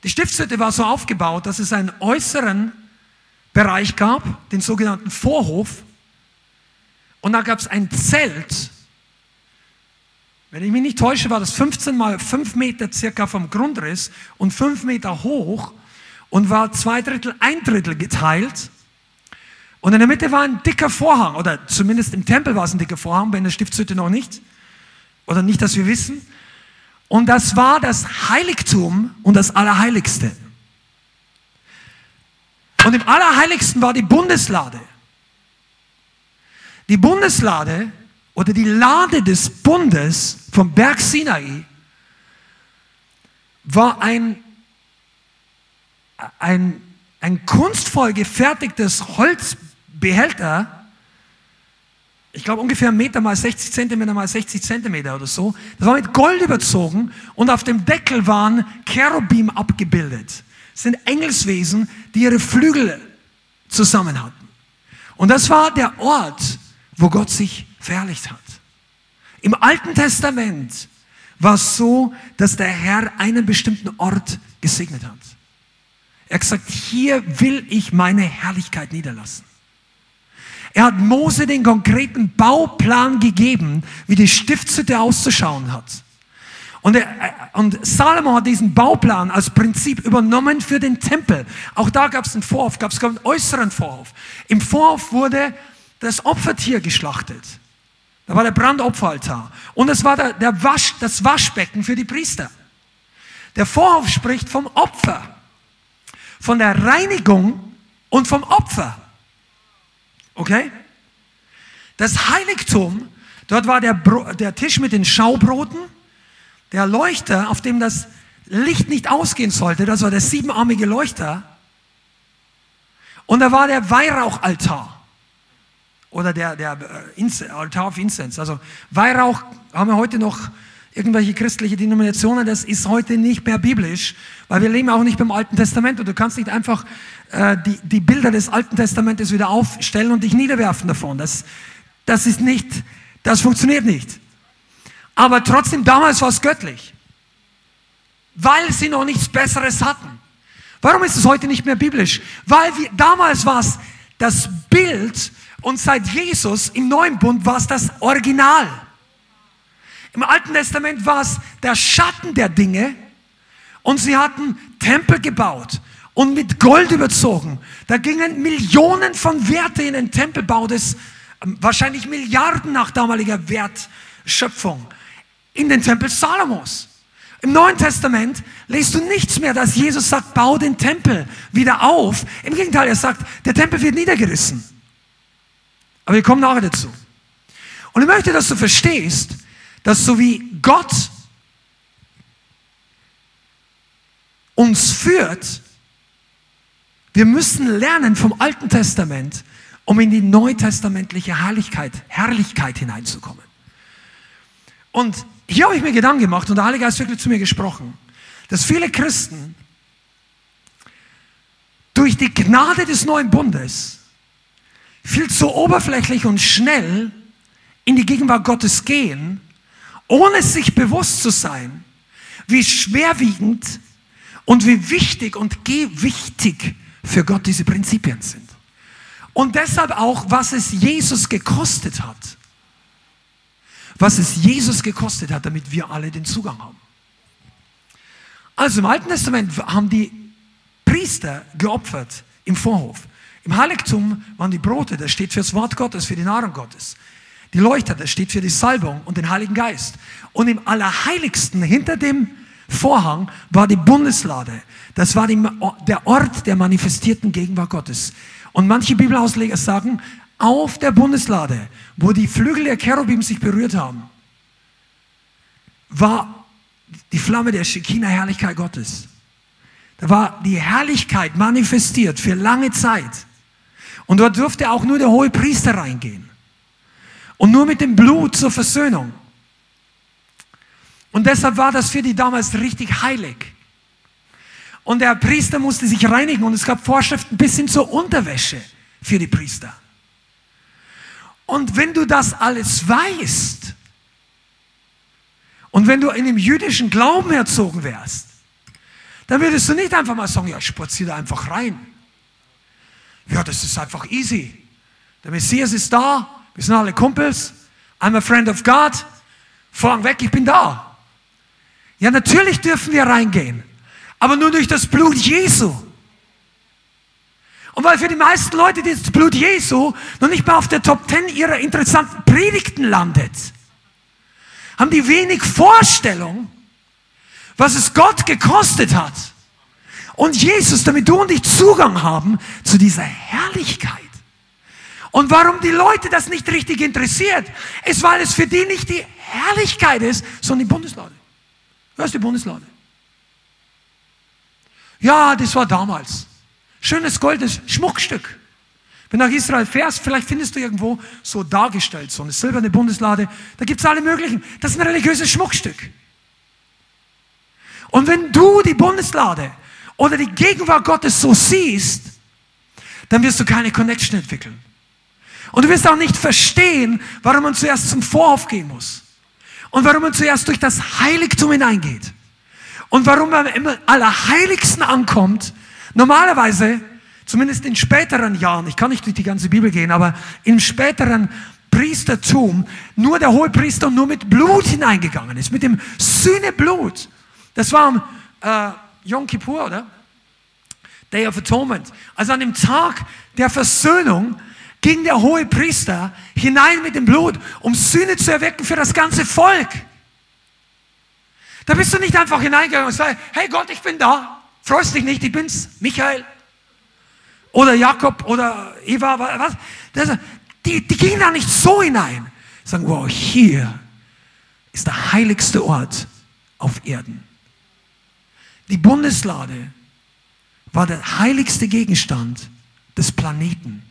[SPEAKER 2] Die Stiftshütte war so aufgebaut, dass es einen äußeren Bereich gab, den sogenannten Vorhof, und da gab es ein Zelt. Wenn ich mich nicht täusche, war das 15 mal 5 Meter circa vom Grundriss und 5 Meter hoch und war zwei Drittel, ein Drittel geteilt. Und in der Mitte war ein dicker Vorhang, oder zumindest im Tempel war es ein dicker Vorhang, bei der Stiftshütte noch nicht. Oder nicht, dass wir wissen. Und das war das Heiligtum und das Allerheiligste. Und im Allerheiligsten war die Bundeslade. Die Bundeslade oder die Lade des Bundes vom Berg Sinai war ein, ein, ein kunstvoll gefertigtes Holzbehälter, ich glaube ungefähr einen Meter mal 60 Zentimeter mal 60 Zentimeter oder so. Das war mit Gold überzogen und auf dem Deckel waren Cherubim abgebildet. Das sind Engelswesen, die ihre Flügel zusammen hatten. Und das war der Ort, wo Gott sich verherrlicht hat. Im Alten Testament war es so, dass der Herr einen bestimmten Ort gesegnet hat. Er hat gesagt, hier will ich meine Herrlichkeit niederlassen. Er hat Mose den konkreten Bauplan gegeben, wie die Stiftshütte auszuschauen hat. Und, er, und Salomo hat diesen Bauplan als Prinzip übernommen für den Tempel. Auch da gab es einen Vorhof, gab es einen äußeren Vorhof. Im Vorhof wurde das Opfertier geschlachtet. Da war der Brandopferaltar. Und es war der, der Wasch, das Waschbecken für die Priester. Der Vorhof spricht vom Opfer, von der Reinigung und vom Opfer. Okay? Das Heiligtum, dort war der, Bro der Tisch mit den Schaubroten, der Leuchter, auf dem das Licht nicht ausgehen sollte, das war der siebenarmige Leuchter. Und da war der Weihrauchaltar oder der, der äh, Altar of Incense. Also Weihrauch haben wir heute noch irgendwelche christliche Denominationen, das ist heute nicht mehr biblisch, weil wir leben auch nicht beim Alten Testament und du kannst nicht einfach äh, die, die Bilder des Alten Testamentes wieder aufstellen und dich niederwerfen davon. Das, das ist nicht, das funktioniert nicht. Aber trotzdem, damals war es göttlich, weil sie noch nichts Besseres hatten. Warum ist es heute nicht mehr biblisch? Weil wir, damals war es das Bild und seit Jesus im Neuen Bund war es das Original. Im Alten Testament war es der Schatten der Dinge und sie hatten Tempel gebaut und mit Gold überzogen. Da gingen Millionen von Werte in den Tempelbau des, ähm, wahrscheinlich Milliarden nach damaliger Wertschöpfung, in den Tempel Salomos. Im Neuen Testament lest du nichts mehr, dass Jesus sagt, bau den Tempel wieder auf. Im Gegenteil, er sagt, der Tempel wird niedergerissen. Aber wir kommen nachher dazu. Und ich möchte, dass du verstehst, dass so wie Gott uns führt, wir müssen lernen vom Alten Testament, um in die neutestamentliche Herrlichkeit, Herrlichkeit hineinzukommen. Und hier habe ich mir Gedanken gemacht und der Heilige Geist wirklich zu mir gesprochen, dass viele Christen durch die Gnade des neuen Bundes viel zu oberflächlich und schnell in die Gegenwart Gottes gehen, ohne sich bewusst zu sein, wie schwerwiegend und wie wichtig und gewichtig für Gott diese Prinzipien sind. Und deshalb auch, was es Jesus gekostet hat. Was es Jesus gekostet hat, damit wir alle den Zugang haben. Also im Alten Testament haben die Priester geopfert im Vorhof. Im Heiligtum waren die Brote, das steht für das Wort Gottes, für die Nahrung Gottes. Die Leuchter, das steht für die Salbung und den Heiligen Geist. Und im Allerheiligsten, hinter dem Vorhang, war die Bundeslade. Das war die, der Ort der manifestierten Gegenwart Gottes. Und manche Bibelausleger sagen, auf der Bundeslade, wo die Flügel der Cherubim sich berührt haben, war die Flamme der Shekinah-Herrlichkeit Gottes. Da war die Herrlichkeit manifestiert für lange Zeit. Und dort durfte auch nur der hohe Priester reingehen. Und nur mit dem Blut zur Versöhnung. Und deshalb war das für die damals richtig heilig. Und der Priester musste sich reinigen und es gab Vorschriften bis hin zur Unterwäsche für die Priester. Und wenn du das alles weißt und wenn du in dem jüdischen Glauben erzogen wärst, dann würdest du nicht einfach mal sagen, ja, spazier da einfach rein. Ja, das ist einfach easy. Der Messias ist da, wir sind alle Kumpels. I'm a friend of God. Vorhang weg, ich bin da. Ja, natürlich dürfen wir reingehen, aber nur durch das Blut Jesu. Und weil für die meisten Leute das Blut Jesu noch nicht mal auf der Top 10 ihrer interessanten Predigten landet, haben die wenig Vorstellung, was es Gott gekostet hat. Und Jesus, damit du und ich Zugang haben zu dieser Herrlichkeit. Und warum die Leute das nicht richtig interessiert, ist, weil es für die nicht die Herrlichkeit ist, sondern die Bundeslade. Was ist die Bundeslade? Ja, das war damals. Schönes goldenes Schmuckstück. Wenn du nach Israel fährst, vielleicht findest du irgendwo so dargestellt, so eine silberne Bundeslade. Da gibt es alle möglichen. Das ist ein religiöses Schmuckstück. Und wenn du die Bundeslade oder die Gegenwart Gottes so siehst, dann wirst du keine Connection entwickeln. Und du wirst auch nicht verstehen, warum man zuerst zum Vorhof gehen muss. Und warum man zuerst durch das Heiligtum hineingeht. Und warum man im Allerheiligsten ankommt. Normalerweise, zumindest in späteren Jahren, ich kann nicht durch die ganze Bibel gehen, aber im späteren Priestertum nur der hohe Priester nur mit Blut hineingegangen ist, mit dem Sühneblut. Das war am äh, Yom Kippur, oder? Day of Atonement. Also an dem Tag der Versöhnung ging der hohe Priester hinein mit dem Blut, um Sühne zu erwecken für das ganze Volk. Da bist du nicht einfach hineingegangen und sagst, hey Gott, ich bin da. Freust dich nicht, ich bin's, Michael. Oder Jakob oder Eva, was? Das, die, die gingen da nicht so hinein. Sagen, wow, hier ist der heiligste Ort auf Erden. Die Bundeslade war der heiligste Gegenstand des Planeten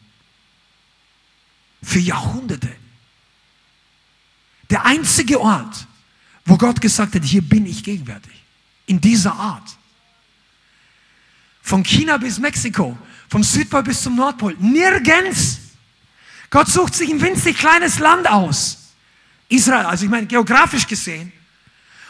[SPEAKER 2] für Jahrhunderte. Der einzige Ort, wo Gott gesagt hat, hier bin ich gegenwärtig. In dieser Art. Von China bis Mexiko, vom Südpol bis zum Nordpol, nirgends. Gott sucht sich ein winzig kleines Land aus. Israel, also ich meine geografisch gesehen,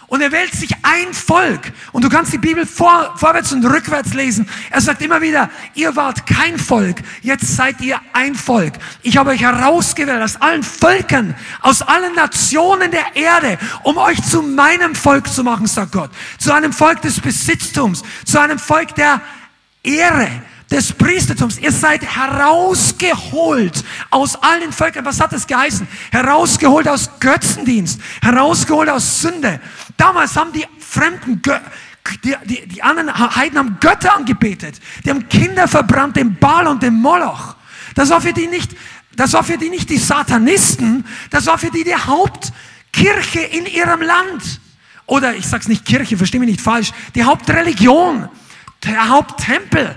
[SPEAKER 2] und er wählt sich ein Volk. Und du kannst die Bibel vor, vorwärts und rückwärts lesen. Er sagt immer wieder, ihr wart kein Volk, jetzt seid ihr ein Volk. Ich habe euch herausgewählt aus allen Völkern, aus allen Nationen der Erde, um euch zu meinem Volk zu machen, sagt Gott. Zu einem Volk des Besitztums, zu einem Volk der Ehre, des Priestertums. Ihr seid herausgeholt aus allen Völkern. Was hat das geheißen? Herausgeholt aus Götzendienst, herausgeholt aus Sünde. Damals haben die fremden die, die, die anderen Heiden haben Götter angebetet. Die haben Kinder verbrannt, den Baal und den Moloch. Das war für die nicht, das war für die nicht die Satanisten, das war für die die Hauptkirche in ihrem Land. Oder ich sag's nicht Kirche, verstehe mich nicht falsch, die Hauptreligion, der Haupttempel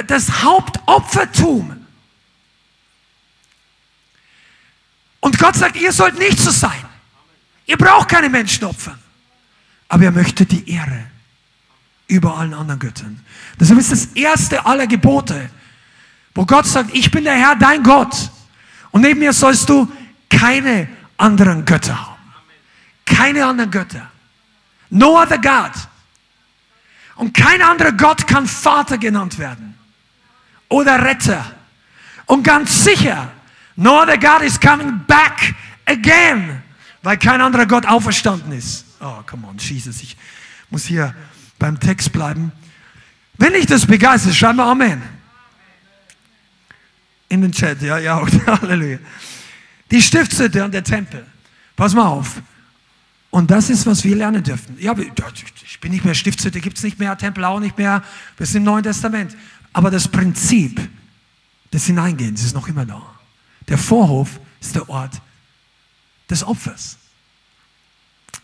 [SPEAKER 2] das Hauptopfertum. Und Gott sagt, ihr sollt nicht so sein. Ihr braucht keine Menschen opfern. Aber er möchte die Ehre über allen anderen Göttern. Deshalb ist das erste aller Gebote, wo Gott sagt, ich bin der Herr, dein Gott. Und neben mir sollst du keine anderen Götter haben. Keine anderen Götter. No other God. Und kein anderer Gott kann Vater genannt werden oder Retter. Und ganz sicher, no other God is coming back again, weil kein anderer Gott auferstanden ist. Oh, come on, Jesus, ich muss hier beim Text bleiben. Wenn ich das begeistert, schreiben wir Amen. In den Chat, ja, ja, Halleluja. Die Stiftshütte und der Tempel. Pass mal auf. Und das ist, was wir lernen dürfen. Ja, ich bin nicht mehr Stiftshütte, gibt es nicht mehr, Tempel auch nicht mehr. Wir sind im Neuen Testament. Aber das Prinzip des Hineingehens ist noch immer da. Der Vorhof ist der Ort des Opfers.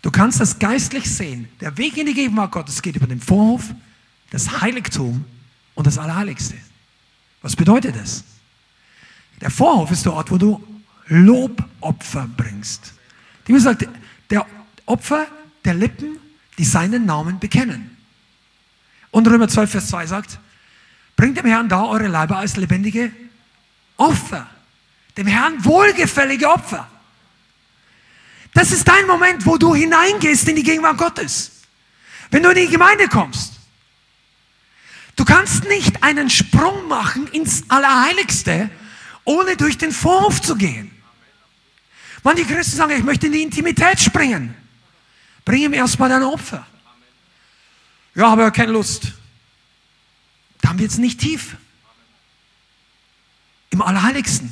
[SPEAKER 2] Du kannst das geistlich sehen. Der Weg in die Gegenwart Gottes geht über den Vorhof, das Heiligtum und das Allerheiligste. Was bedeutet das? Der Vorhof ist der Ort, wo du Lobopfer bringst. Die Bibel sagt, der Opfer der Lippen, die seinen Namen bekennen. Und Römer 12, Vers 2 sagt, Bringt dem Herrn da eure Leiber als lebendige Opfer. Dem Herrn wohlgefällige Opfer. Das ist dein Moment, wo du hineingehst in die Gegenwart Gottes. Wenn du in die Gemeinde kommst. Du kannst nicht einen Sprung machen ins Allerheiligste, ohne durch den Vorhof zu gehen. Manche Christen sagen, ich möchte in die Intimität springen. Bring ihm erstmal dein Opfer. Ja, aber keine Lust dann wird es nicht tief. Im Allerheiligsten.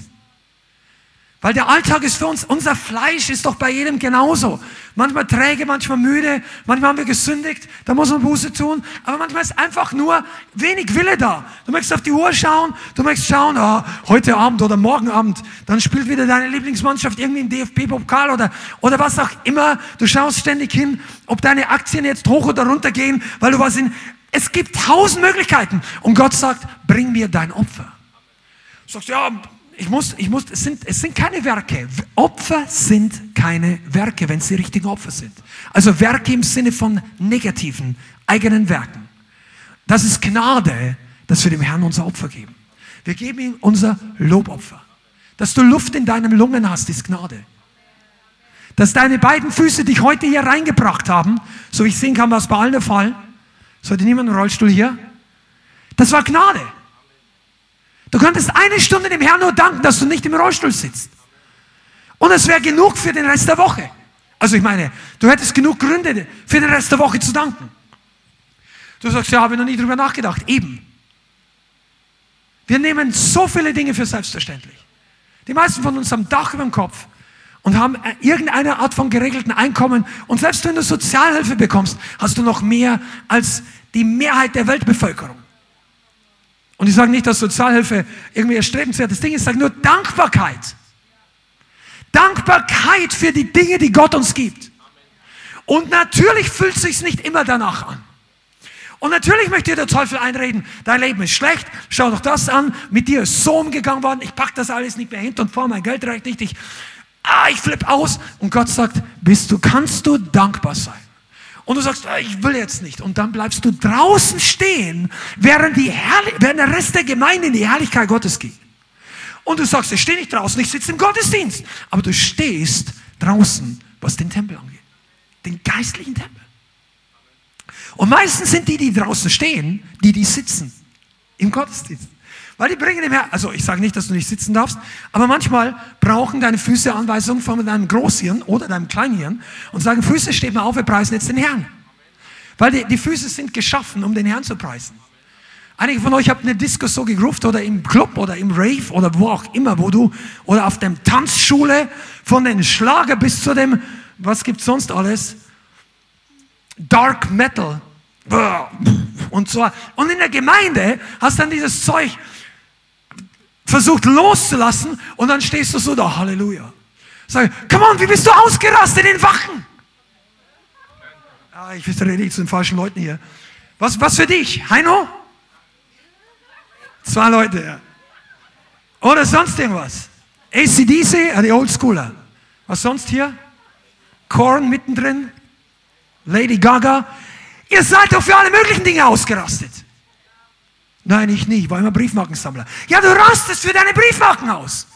[SPEAKER 2] Weil der Alltag ist für uns, unser Fleisch ist doch bei jedem genauso. Manchmal träge, manchmal müde, manchmal haben wir gesündigt, da muss man Buße tun, aber manchmal ist einfach nur wenig Wille da. Du möchtest auf die Uhr schauen, du möchtest schauen, oh, heute Abend oder morgen Abend, dann spielt wieder deine Lieblingsmannschaft irgendwie im DFB-Pokal oder, oder was auch immer. Du schaust ständig hin, ob deine Aktien jetzt hoch oder runter gehen, weil du was in, es gibt tausend Möglichkeiten. Und Gott sagt, bring mir dein Opfer. Du sagst, ja, ich muss, ich muss, es sind, es sind keine Werke. Opfer sind keine Werke, wenn es die richtigen Opfer sind. Also Werke im Sinne von negativen, eigenen Werken. Das ist Gnade, dass wir dem Herrn unser Opfer geben. Wir geben ihm unser Lobopfer. Dass du Luft in deinen Lungen hast, ist Gnade. Dass deine beiden Füße dich heute hier reingebracht haben, so wie ich sehen kann, was bei allen der Fall, heute niemand im Rollstuhl hier? Das war Gnade. Du könntest eine Stunde dem Herrn nur danken, dass du nicht im Rollstuhl sitzt. Und es wäre genug für den Rest der Woche. Also ich meine, du hättest genug Gründe für den Rest der Woche zu danken. Du sagst, ja, habe ich noch nie drüber nachgedacht. Eben. Wir nehmen so viele Dinge für selbstverständlich. Die meisten von uns haben Dach über dem Kopf, und haben äh, irgendeine Art von geregelten Einkommen. Und selbst wenn du Sozialhilfe bekommst, hast du noch mehr als die Mehrheit der Weltbevölkerung. Und ich sage nicht, dass Sozialhilfe irgendwie erstrebenswertes Ding ist, ich sage nur Dankbarkeit. Dankbarkeit für die Dinge, die Gott uns gibt. Und natürlich fühlt es sich nicht immer danach an. Und natürlich möchte dir der Teufel einreden, dein Leben ist schlecht, schau doch das an, mit dir ist so umgegangen worden, ich pack das alles nicht mehr hinter und vor, mein Geld reicht nicht, ich ah, ich flippe aus. Und Gott sagt, bist du, kannst du dankbar sein. Und du sagst, ah, ich will jetzt nicht. Und dann bleibst du draußen stehen, während, die Herrlich während der Rest der Gemeinde in die Herrlichkeit Gottes geht. Und du sagst, ich stehe nicht draußen, ich sitze im Gottesdienst. Aber du stehst draußen, was den Tempel angeht. Den geistlichen Tempel. Und meistens sind die, die draußen stehen, die, die sitzen im Gottesdienst. Weil die bringen dem Herrn, also ich sage nicht, dass du nicht sitzen darfst, aber manchmal brauchen deine Füße Anweisungen von deinem Großhirn oder deinem Kleinhirn und sagen, Füße, steht mal auf, wir preisen jetzt den Herrn. Weil die, die Füße sind geschaffen, um den Herrn zu preisen. Einige von euch habt eine Disco so gegruft oder im Club oder im Rave oder wo auch immer, wo du, oder auf dem Tanzschule, von den Schlager bis zu dem, was gibt's sonst alles? Dark Metal. Und so. Und in der Gemeinde hast dann dieses Zeug versucht loszulassen und dann stehst du so da, Halleluja. Sag, come on, wie bist du ausgerastet in Wachen? Ah, ich rede nicht zu den falschen Leuten hier. Was, was für dich? Heino? Zwei Leute, ja. Oder sonst irgendwas. ACDC, die Oldschooler. Was sonst hier? Korn mittendrin. Lady Gaga. Ihr seid doch für alle möglichen Dinge ausgerastet. Nein, ich nicht. Ich war immer Briefmarkensammler. Ja, du rastest für deine Briefmarken aus.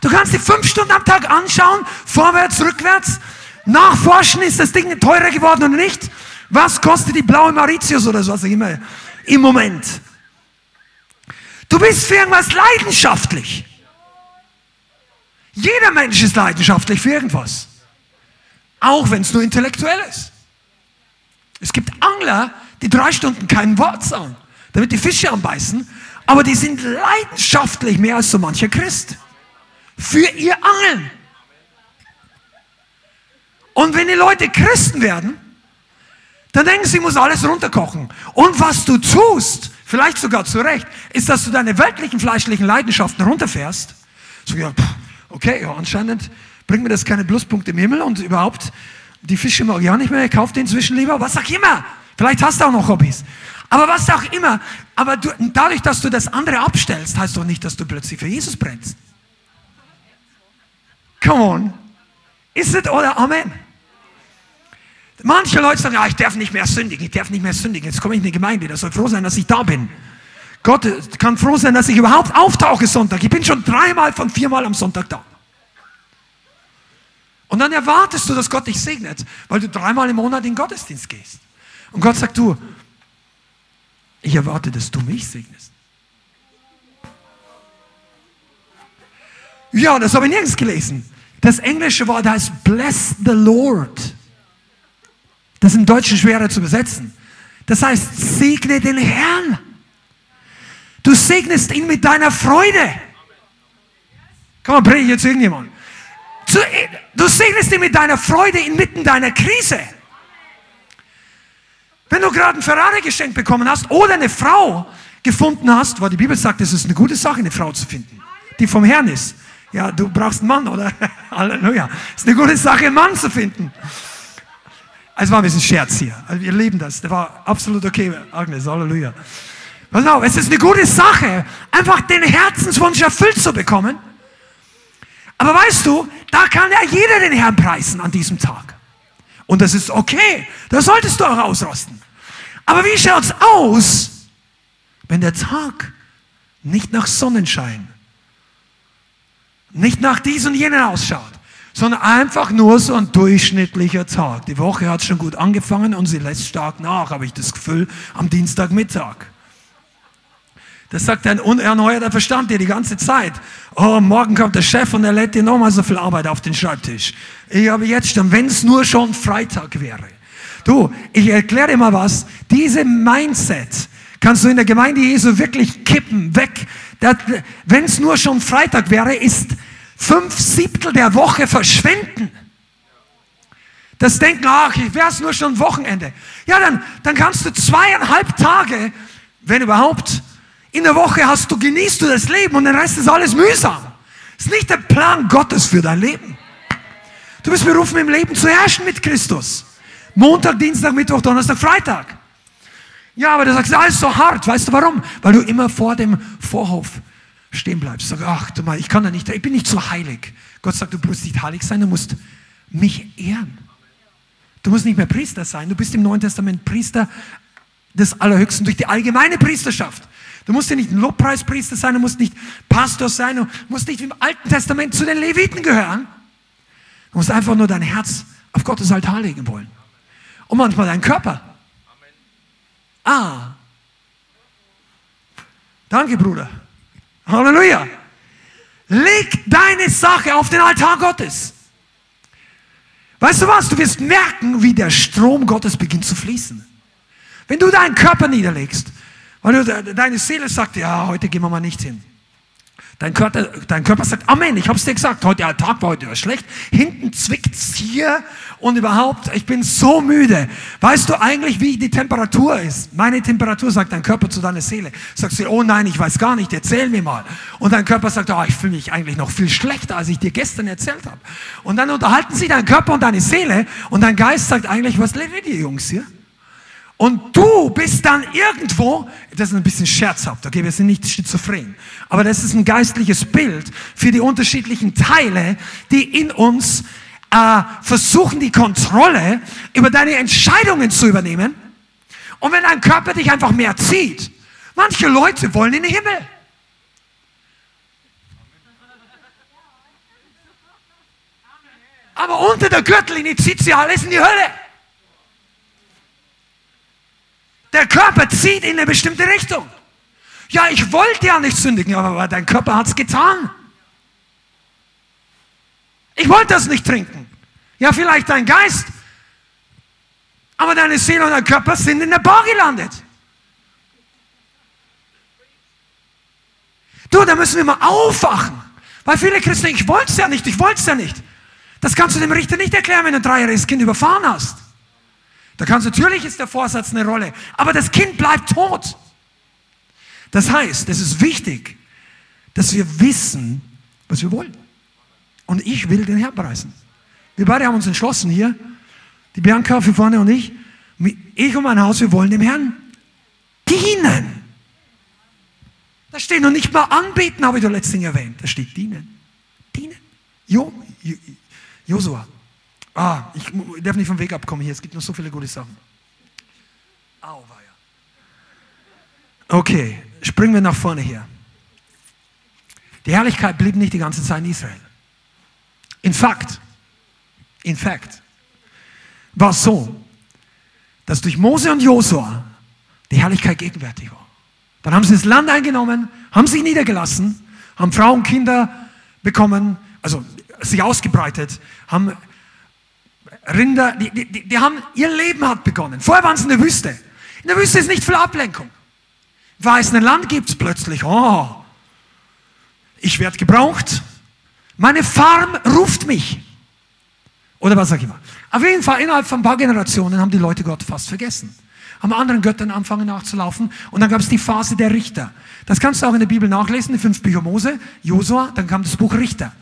[SPEAKER 2] Du kannst sie fünf Stunden am Tag anschauen, vorwärts, rückwärts, nachforschen, ist das Ding teurer geworden oder nicht? Was kostet die blaue Mauritius oder so, was auch immer im Moment? Du bist für irgendwas leidenschaftlich. Jeder Mensch ist leidenschaftlich für irgendwas. Auch wenn es nur intellektuell ist. Es gibt Angler, die drei Stunden kein Wort sagen, damit die Fische anbeißen, aber die sind leidenschaftlich mehr als so mancher Christ. Für ihr Angeln. Und wenn die Leute Christen werden, dann denken sie, muss alles runterkochen. Und was du tust, vielleicht sogar zu Recht, ist, dass du deine weltlichen, fleischlichen Leidenschaften runterfährst. So, ja, okay, ja, anscheinend bringt mir das keine Pluspunkte im Himmel und überhaupt, die Fische mag ich auch nicht mehr, ich kaufe den inzwischen lieber, was auch immer. Vielleicht hast du auch noch Hobbys. Aber was auch immer. Aber du, dadurch, dass du das andere abstellst, heißt doch nicht, dass du plötzlich für Jesus brennst. Come on. Ist es oder Amen? Manche Leute sagen, ja, ich darf nicht mehr sündigen, ich darf nicht mehr sündigen. Jetzt komme ich in die Gemeinde, das soll froh sein, dass ich da bin. Gott kann froh sein, dass ich überhaupt auftauche Sonntag. Ich bin schon dreimal von viermal am Sonntag da. Und dann erwartest du, dass Gott dich segnet, weil du dreimal im Monat in den Gottesdienst gehst. Und Gott sagt du, ich erwarte, dass du mich segnest. Ja, das habe ich nirgends gelesen. Das englische Wort heißt bless the Lord. Das ist im Deutschen schwerer zu übersetzen. Das heißt, segne den Herrn. Du segnest ihn mit deiner Freude. Kann man predige jetzt irgendjemand? Du segnest ihn mit deiner Freude inmitten deiner Krise. Wenn du gerade ein Ferrari geschenkt bekommen hast oder eine Frau gefunden hast, weil die Bibel sagt, es ist eine gute Sache, eine Frau zu finden, die vom Herrn ist. Ja, du brauchst einen Mann, oder? Halleluja. Es ist eine gute Sache, einen Mann zu finden. Es war ein bisschen Scherz hier. Also wir lieben das. Das war absolut okay, Agnes. Halleluja. Pass auf, es ist eine gute Sache, einfach den Herzenswunsch erfüllt zu bekommen. Aber weißt du, da kann ja jeder den Herrn preisen an diesem Tag. Und das ist okay. Da solltest du auch ausrasten. Aber wie schaut's aus, wenn der Tag nicht nach Sonnenschein, nicht nach dies und jenen ausschaut, sondern einfach nur so ein durchschnittlicher Tag. Die Woche hat schon gut angefangen und sie lässt stark nach, habe ich das Gefühl, am Dienstagmittag. Das sagt ein unerneuerter Verstand dir die ganze Zeit. Oh, morgen kommt der Chef und er lädt dir nochmal so viel Arbeit auf den Schreibtisch. Ich habe jetzt schon, wenn es nur schon Freitag wäre. Du, ich erkläre dir mal was. Diese Mindset kannst du in der Gemeinde Jesu wirklich kippen, weg. Wenn es nur schon Freitag wäre, ist fünf Siebtel der Woche verschwenden. Das Denken, ach, ich wäre es nur schon Wochenende. Ja, dann, dann kannst du zweieinhalb Tage, wenn überhaupt, in der Woche hast du, genießt du das Leben und den Rest ist alles mühsam. Das ist nicht der Plan Gottes für dein Leben. Du bist berufen, im Leben zu herrschen mit Christus. Montag, Dienstag, Mittwoch, Donnerstag, Freitag. Ja, aber du sagst, alles so hart. Weißt du warum? Weil du immer vor dem Vorhof stehen bleibst. Sag, ach du mal, ich kann da nicht, ich bin nicht so heilig. Gott sagt, du musst nicht heilig sein, du musst mich ehren. Du musst nicht mehr Priester sein. Du bist im Neuen Testament Priester des Allerhöchsten durch die allgemeine Priesterschaft. Du musst ja nicht ein Lobpreispriester sein, du musst nicht Pastor sein, du musst nicht im Alten Testament zu den Leviten gehören. Du musst einfach nur dein Herz auf Gottes Altar legen wollen. Und manchmal deinen Körper. Ah. Danke, Bruder. Halleluja. Leg deine Sache auf den Altar Gottes. Weißt du was? Du wirst merken, wie der Strom Gottes beginnt zu fließen. Wenn du deinen Körper niederlegst, Du, deine Seele sagt, ja, heute gehen wir mal nicht hin. Dein Körper, dein Körper sagt, Amen, ich hab's dir gesagt, heute der Tag war heute schlecht. Hinten zwickt's hier und überhaupt, ich bin so müde. Weißt du eigentlich, wie die Temperatur ist? Meine Temperatur sagt dein Körper zu deiner Seele. Sagst du, oh nein, ich weiß gar nicht, erzähl mir mal. Und dein Körper sagt, oh, ich fühle mich eigentlich noch viel schlechter, als ich dir gestern erzählt habe. Und dann unterhalten sich dein Körper und deine Seele und dein Geist sagt eigentlich, was lebt ihr Jungs hier? Und du bist dann irgendwo, das ist ein bisschen scherzhaft, okay, wir sind nicht schizophren, aber das ist ein geistliches Bild für die unterschiedlichen Teile, die in uns äh, versuchen, die Kontrolle über deine Entscheidungen zu übernehmen. Und wenn dein Körper dich einfach mehr zieht, manche Leute wollen in den Himmel. Aber unter der Gürtellinie zieht sie alles in die Hölle. Der Körper zieht in eine bestimmte Richtung. Ja, ich wollte ja nicht sündigen, aber dein Körper hat es getan. Ich wollte das nicht trinken. Ja, vielleicht dein Geist, aber deine Seele und dein Körper sind in der Bar gelandet. Du, da müssen wir mal aufwachen. Weil viele Christen, ich wollte es ja nicht, ich wollte es ja nicht. Das kannst du dem Richter nicht erklären, wenn du ein dreijähriges Kind überfahren hast. Da kannst natürlich ist der Vorsatz eine Rolle, aber das Kind bleibt tot. Das heißt, es ist wichtig, dass wir wissen, was wir wollen. Und ich will den Herrn preisen. Wir beide haben uns entschlossen hier, die Bianca für vorne und ich, ich und mein Haus, wir wollen dem Herrn dienen. Da steht noch nicht mal anbeten, habe ich doch letztens erwähnt. Da steht dienen. Dienen. Jo, Josua. Ah, ich darf nicht vom Weg abkommen hier. Es gibt noch so viele gute Sachen. Auweia. Okay, springen wir nach vorne hier. Die Herrlichkeit blieb nicht die ganze Zeit in Israel. In fact, in fact, war es so, dass durch Mose und Josua die Herrlichkeit gegenwärtig war. Dann haben sie das Land eingenommen, haben sich niedergelassen, haben Frauen, Kinder bekommen, also sich ausgebreitet, haben Rinder, die, die, die haben, ihr Leben hat begonnen. Vorher waren sie in der Wüste. In der Wüste ist nicht viel Ablenkung. Weil es ein Land gibt, plötzlich, oh, ich werde gebraucht. Meine Farm ruft mich. Oder was sag ich mal. Auf jeden Fall, innerhalb von ein paar Generationen haben die Leute Gott fast vergessen. Haben anderen Göttern angefangen nachzulaufen. Und dann gab es die Phase der Richter. Das kannst du auch in der Bibel nachlesen, die fünf Bücher Mose, Josua, dann kam das Buch Richter.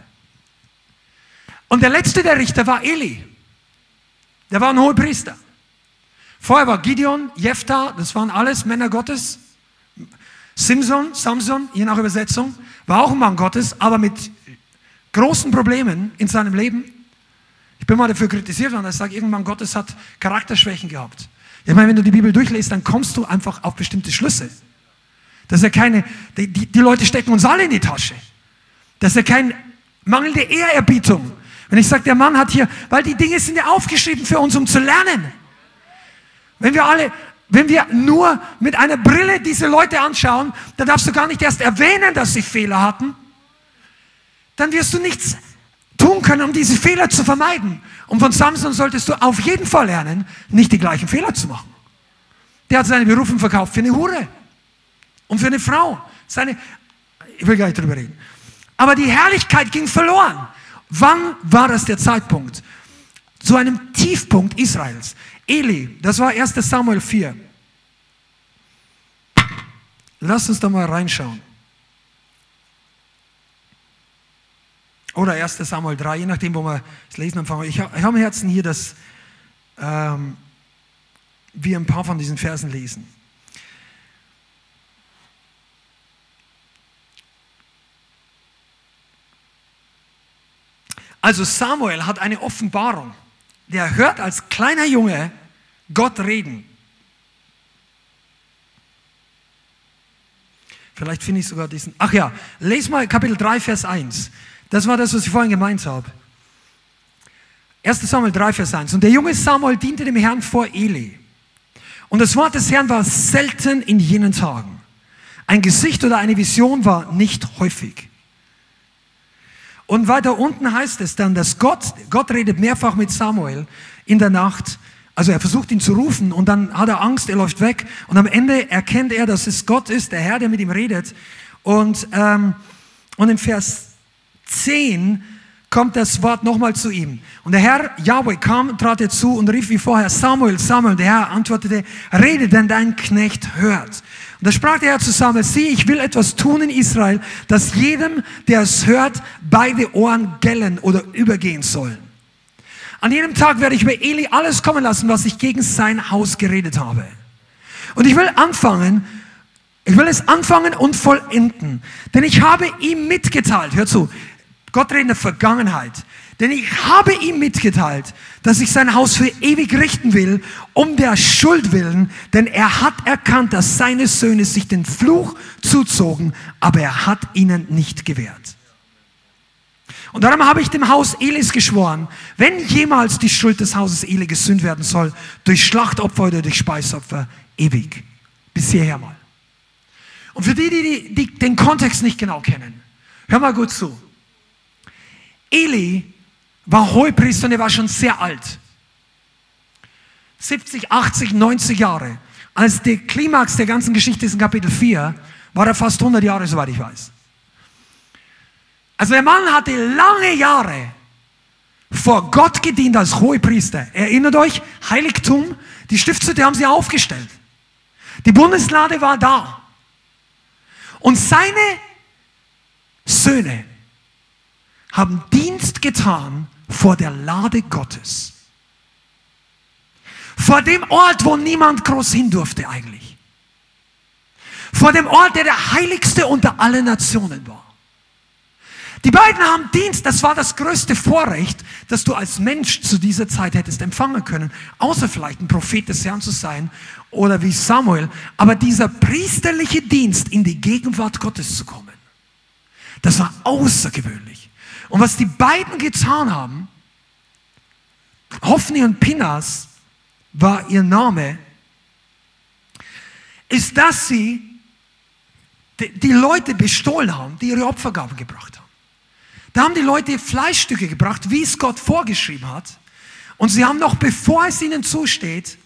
[SPEAKER 2] Und der letzte der Richter war Eli. Der war ein hoher Priester. Vorher war Gideon, Jephthah, das waren alles Männer Gottes. Simson, Samson, je nach Übersetzung, war auch ein Mann Gottes, aber mit großen Problemen in seinem Leben. Ich bin mal dafür kritisiert worden, dass ich sage, irgendwann Gottes hat Charakterschwächen gehabt. Ich meine, wenn du die Bibel durchliest, dann kommst du einfach auf bestimmte Schlüsse. Dass er keine, die, die, die Leute stecken uns alle in die Tasche. Dass er keine mangelnde Ehrerbietung wenn ich sage, der Mann hat hier, weil die Dinge sind ja aufgeschrieben für uns, um zu lernen. Wenn wir alle, wenn wir nur mit einer Brille diese Leute anschauen, dann darfst du gar nicht erst erwähnen, dass sie Fehler hatten. Dann wirst du nichts tun können, um diese Fehler zu vermeiden. Und von Samson solltest du auf jeden Fall lernen, nicht die gleichen Fehler zu machen. Der hat seine Berufung verkauft für eine Hure und für eine Frau. Seine, ich will gar nicht drüber reden. Aber die Herrlichkeit ging verloren. Wann war das der Zeitpunkt? Zu einem Tiefpunkt Israels. Eli, das war 1 Samuel 4. Lass uns da mal reinschauen. Oder 1 Samuel 3, je nachdem, wo wir das Lesen anfangen. Ich habe im Herzen hier, dass ähm, wir ein paar von diesen Versen lesen. Also Samuel hat eine Offenbarung. Der hört als kleiner Junge Gott reden. Vielleicht finde ich sogar diesen. Ach ja, les mal Kapitel 3, Vers 1. Das war das, was ich vorhin gemeint habe. 1 Samuel 3, Vers 1. Und der junge Samuel diente dem Herrn vor Eli. Und das Wort des Herrn war selten in jenen Tagen. Ein Gesicht oder eine Vision war nicht häufig. Und weiter unten heißt es dann, dass Gott, Gott redet mehrfach mit Samuel in der Nacht Also er versucht ihn zu rufen und dann hat er Angst, er läuft weg und am Ende erkennt er, dass es Gott ist, der Herr, der mit ihm redet. Und, ähm, und im Vers 10 kommt das Wort nochmal zu ihm. Und der Herr, Yahweh, kam, trat er zu und rief wie vorher, Samuel, Samuel. Der Herr antwortete, rede, denn dein Knecht hört. Und da sprach der Herr zu Samuel, sieh, ich will etwas tun in Israel, dass jedem, der es hört, beide Ohren gellen oder übergehen sollen. An jedem Tag werde ich über Eli alles kommen lassen, was ich gegen sein Haus geredet habe. Und ich will anfangen, ich will es anfangen und vollenden. Denn ich habe ihm mitgeteilt, hör zu, Gott redet in der Vergangenheit. Denn ich habe ihm mitgeteilt, dass ich sein Haus für ewig richten will, um der Schuld willen, denn er hat erkannt, dass seine Söhne sich den Fluch zuzogen, aber er hat ihnen nicht gewährt. Und darum habe ich dem Haus Elis geschworen, wenn jemals die Schuld des Hauses Eli gesünd werden soll, durch Schlachtopfer oder durch Speisopfer, ewig. Bis hierher mal. Und für die, die, die den Kontext nicht genau kennen, hör mal gut zu. Eli war Hohepriester und er war schon sehr alt. 70, 80, 90 Jahre. Als der Klimax der ganzen Geschichte ist in Kapitel 4, war er fast 100 Jahre, soweit ich weiß. Also der Mann hatte lange Jahre vor Gott gedient als Hohepriester. Erinnert euch, Heiligtum, die Stiftshütte haben sie aufgestellt. Die Bundeslade war da. Und seine Söhne haben Dienst getan vor der Lade Gottes. Vor dem Ort, wo niemand groß hin durfte eigentlich. Vor dem Ort, der der heiligste unter allen Nationen war. Die beiden haben Dienst, das war das größte Vorrecht, das du als Mensch zu dieser Zeit hättest empfangen können, außer vielleicht ein Prophet des Herrn zu sein oder wie Samuel, aber dieser priesterliche Dienst in die Gegenwart Gottes zu kommen, das war außergewöhnlich. Und was die beiden getan haben, Hoffni und Pinas war ihr Name, ist, dass sie die Leute bestohlen haben, die ihre Opfergaben gebracht haben. Da haben die Leute Fleischstücke gebracht, wie es Gott vorgeschrieben hat. Und sie haben noch, bevor es ihnen zusteht,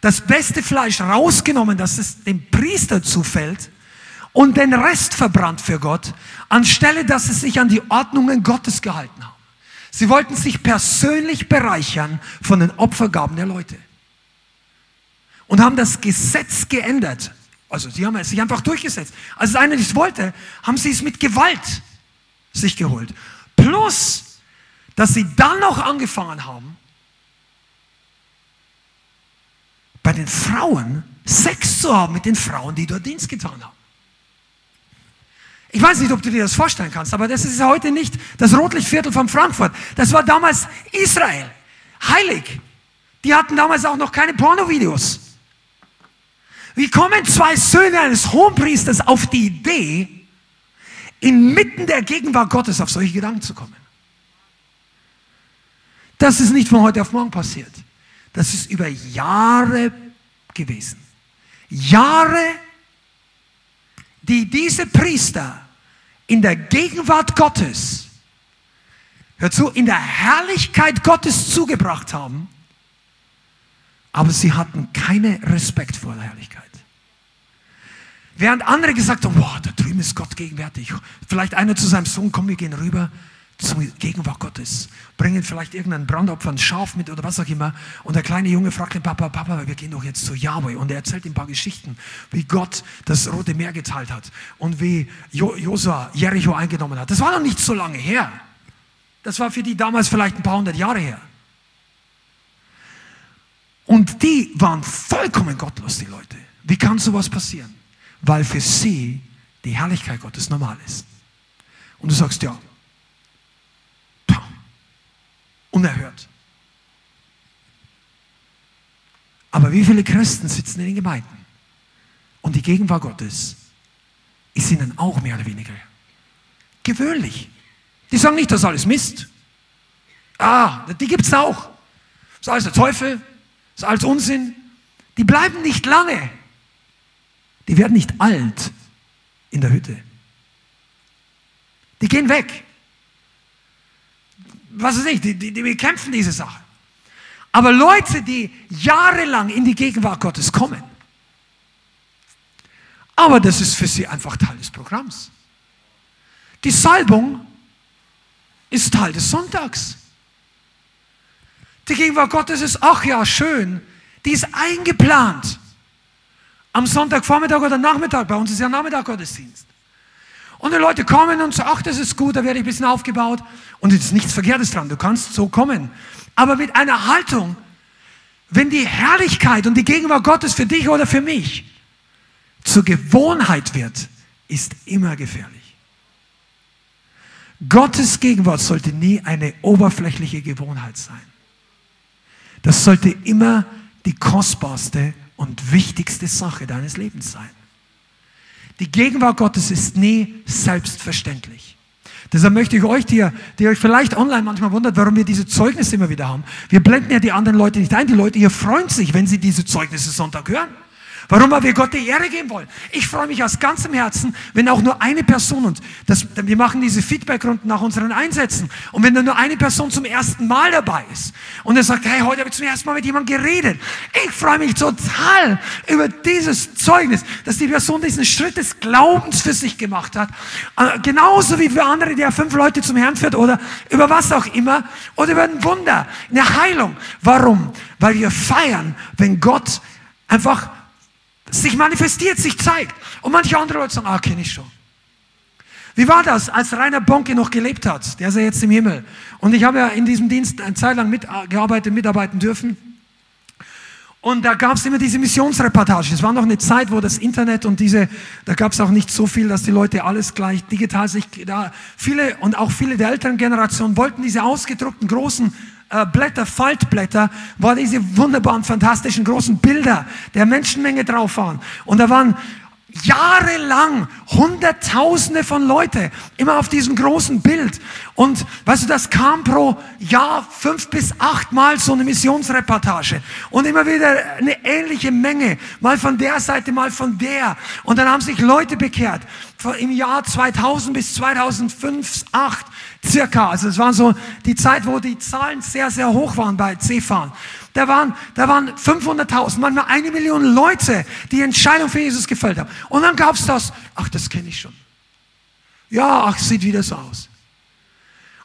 [SPEAKER 2] das beste Fleisch rausgenommen, dass es dem Priester zufällt und den Rest verbrannt für Gott, anstelle dass sie sich an die Ordnungen Gottes gehalten haben. Sie wollten sich persönlich bereichern von den Opfergaben der Leute. Und haben das Gesetz geändert. Also sie haben es sich einfach durchgesetzt. Als es einer nicht wollte, haben sie es mit Gewalt sich geholt. Plus, dass sie dann noch angefangen haben, bei den Frauen Sex zu haben mit den Frauen, die dort Dienst getan haben. Ich weiß nicht, ob du dir das vorstellen kannst, aber das ist heute nicht das Rotlichtviertel von Frankfurt. Das war damals Israel. Heilig. Die hatten damals auch noch keine Pornovideos. Wie kommen zwei Söhne eines Hohenpriesters auf die Idee, inmitten der Gegenwart Gottes auf solche Gedanken zu kommen. Das ist nicht von heute auf morgen passiert. Das ist über Jahre gewesen. Jahre, die diese Priester in der Gegenwart Gottes, hör zu, in der Herrlichkeit Gottes zugebracht haben, aber sie hatten keinen Respekt vor der Herrlichkeit. Während andere gesagt haben, boah, da drüben ist Gott gegenwärtig. Vielleicht einer zu seinem Sohn, komm, wir gehen rüber zum Gegenwart Gottes. Bringen vielleicht irgendein Brandopfer, ein Schaf mit oder was auch immer. Und der kleine Junge fragt den Papa, Papa, wir gehen doch jetzt zu Yahweh. Und er erzählt ihm ein paar Geschichten, wie Gott das Rote Meer geteilt hat und wie Josua Jericho eingenommen hat. Das war noch nicht so lange her. Das war für die damals vielleicht ein paar hundert Jahre her. Und die waren vollkommen gottlos, die Leute. Wie kann sowas passieren? weil für sie die Herrlichkeit Gottes normal ist. Und du sagst, ja, unerhört. Aber wie viele Christen sitzen in den Gemeinden und die Gegenwart Gottes ist ihnen auch mehr oder weniger gewöhnlich. Die sagen nicht, das ist alles Mist. Ah, die gibt es auch. Das ist alles der Teufel, das ist alles Unsinn. Die bleiben nicht lange. Die werden nicht alt in der Hütte. Die gehen weg. Was weiß ich, die, die, die bekämpfen diese Sache. Aber Leute, die jahrelang in die Gegenwart Gottes kommen, aber das ist für sie einfach Teil des Programms. Die Salbung ist Teil des Sonntags. Die Gegenwart Gottes ist, ach ja, schön, die ist eingeplant. Am Sonntagvormittag oder Nachmittag, bei uns ist ja Nachmittag Gottesdienst. Und die Leute kommen und sagen, ach, das ist gut, da werde ich ein bisschen aufgebaut. Und es ist nichts Verkehrtes dran, du kannst so kommen. Aber mit einer Haltung, wenn die Herrlichkeit und die Gegenwart Gottes für dich oder für mich zur Gewohnheit wird, ist immer gefährlich. Gottes Gegenwart sollte nie eine oberflächliche Gewohnheit sein. Das sollte immer die kostbarste und wichtigste Sache deines Lebens sein. Die Gegenwart Gottes ist nie selbstverständlich. Deshalb möchte ich euch, die, die euch vielleicht online manchmal wundert, warum wir diese Zeugnisse immer wieder haben. Wir blenden ja die anderen Leute nicht ein. Die Leute hier freuen sich, wenn sie diese Zeugnisse Sonntag hören. Warum? Weil wir Gott die Ehre geben wollen. Ich freue mich aus ganzem Herzen, wenn auch nur eine Person, und das, wir machen diese Feedbackrunden nach unseren Einsätzen, und wenn nur eine Person zum ersten Mal dabei ist und er sagt, hey, heute habe ich zum ersten Mal mit jemandem geredet. Ich freue mich total über dieses Zeugnis, dass die Person diesen Schritt des Glaubens für sich gemacht hat. Äh, genauso wie für andere, der fünf Leute zum Herrn führt oder über was auch immer oder über ein Wunder, eine Heilung. Warum? Weil wir feiern, wenn Gott einfach sich manifestiert, sich zeigt. Und manche andere Leute sagen, ah, kenne ich schon. Wie war das, als Rainer Bonke noch gelebt hat? Der ist ja jetzt im Himmel. Und ich habe ja in diesem Dienst eine Zeit lang mitgearbeitet, mitarbeiten dürfen. Und da gab es immer diese Missionsreportagen. Es war noch eine Zeit, wo das Internet und diese, da gab es auch nicht so viel, dass die Leute alles gleich digital sich, da viele und auch viele der älteren Generationen wollten diese ausgedruckten großen äh, Blätter, Faltblätter, wo diese wunderbaren, fantastischen großen Bilder der Menschenmenge drauf waren. Und da waren jahrelang Hunderttausende von Leute immer auf diesem großen Bild. Und weißt du, das kam pro Jahr fünf bis acht Mal so eine Missionsreportage. Und immer wieder eine ähnliche Menge. Mal von der Seite, mal von der. Und dann haben sich Leute bekehrt. Im Jahr 2000 bis 2005, 2008 circa. Also es war so die Zeit, wo die Zahlen sehr, sehr hoch waren bei C-Fahren. Da waren, da waren 500.000, manchmal eine Million Leute, die Entscheidung für Jesus gefällt haben. Und dann gab es das, ach, das kenne ich schon. Ja, ach, sieht wieder so aus.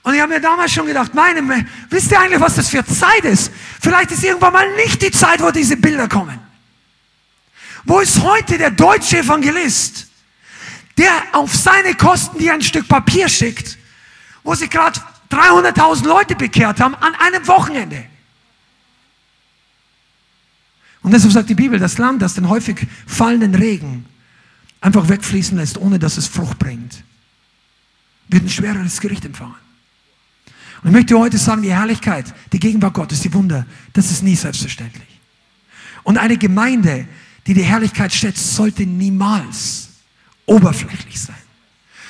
[SPEAKER 2] Und ich habe mir damals schon gedacht, meine, wisst ihr eigentlich, was das für Zeit ist? Vielleicht ist irgendwann mal nicht die Zeit, wo diese Bilder kommen. Wo ist heute der deutsche Evangelist, der auf seine Kosten dir ein Stück Papier schickt, wo sich gerade 300.000 Leute bekehrt haben an einem Wochenende? Und deshalb sagt die Bibel, das Land, das den häufig fallenden Regen einfach wegfließen lässt, ohne dass es Frucht bringt, wird ein schwereres Gericht empfangen. Und ich möchte heute sagen, die Herrlichkeit, die Gegenwart Gottes, die Wunder, das ist nie selbstverständlich. Und eine Gemeinde, die die Herrlichkeit schätzt, sollte niemals oberflächlich sein.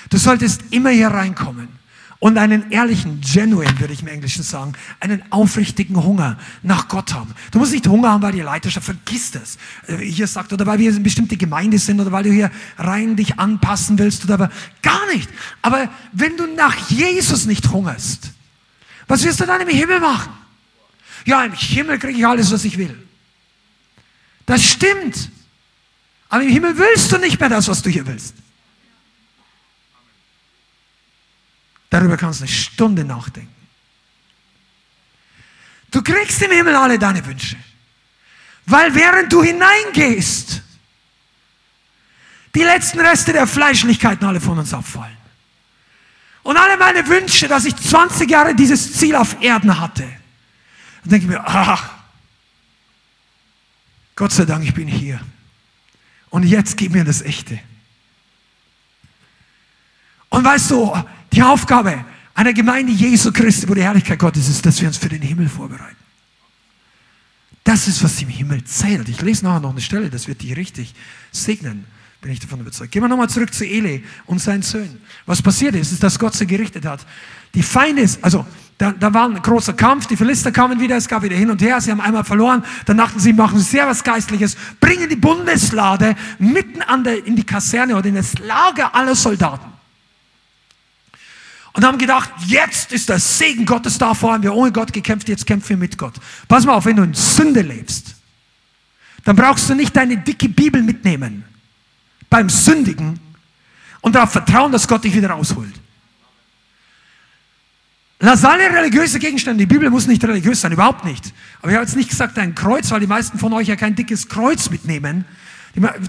[SPEAKER 2] Du solltest immer hier reinkommen und einen ehrlichen, genuine, würde ich im Englischen sagen, einen aufrichtigen Hunger nach Gott haben. Du musst nicht Hunger haben, weil die Leiterschaft vergisst es. Äh, hier sagt, oder weil wir eine bestimmte Gemeinde sind, oder weil du hier rein dich anpassen willst, oder aber gar nicht. Aber wenn du nach Jesus nicht hungerst, was wirst du dann im Himmel machen? Ja, im Himmel kriege ich alles, was ich will. Das stimmt. Aber im Himmel willst du nicht mehr das, was du hier willst. Darüber kannst du eine Stunde nachdenken. Du kriegst im Himmel alle deine Wünsche. Weil während du hineingehst, die letzten Reste der Fleischlichkeiten alle von uns abfallen. Und alle meine Wünsche, dass ich 20 Jahre dieses Ziel auf Erden hatte, dann denke ich mir, ach, Gott sei Dank, ich bin hier. Und jetzt gib mir das Echte. Und weißt du, die Aufgabe einer Gemeinde Jesu Christi, wo die Herrlichkeit Gottes ist, dass wir uns für den Himmel vorbereiten. Das ist, was im Himmel zählt. Ich lese nachher noch eine Stelle, das wird dich richtig segnen, bin ich davon überzeugt. Gehen wir nochmal zurück zu Eli und seinen Söhnen. Was passiert ist, ist, dass Gott sie gerichtet hat. Die Feinde, also da, da war ein großer Kampf, die Philister kamen wieder, es gab wieder hin und her, sie haben einmal verloren, dann dachten sie, machen sehr was Geistliches, bringen die Bundeslade mitten an der, in die Kaserne oder in das Lager aller Soldaten. Und haben gedacht, jetzt ist der Segen Gottes da, vorher haben wir ohne Gott gekämpft, jetzt kämpfen wir mit Gott. Pass mal auf, wenn du in Sünde lebst, dann brauchst du nicht deine dicke Bibel mitnehmen beim Sündigen und darauf vertrauen, dass Gott dich wieder rausholt. Lass alle religiöse Gegenstände, die Bibel muss nicht religiös sein, überhaupt nicht. Aber ich habe jetzt nicht gesagt ein Kreuz, weil die meisten von euch ja kein dickes Kreuz mitnehmen.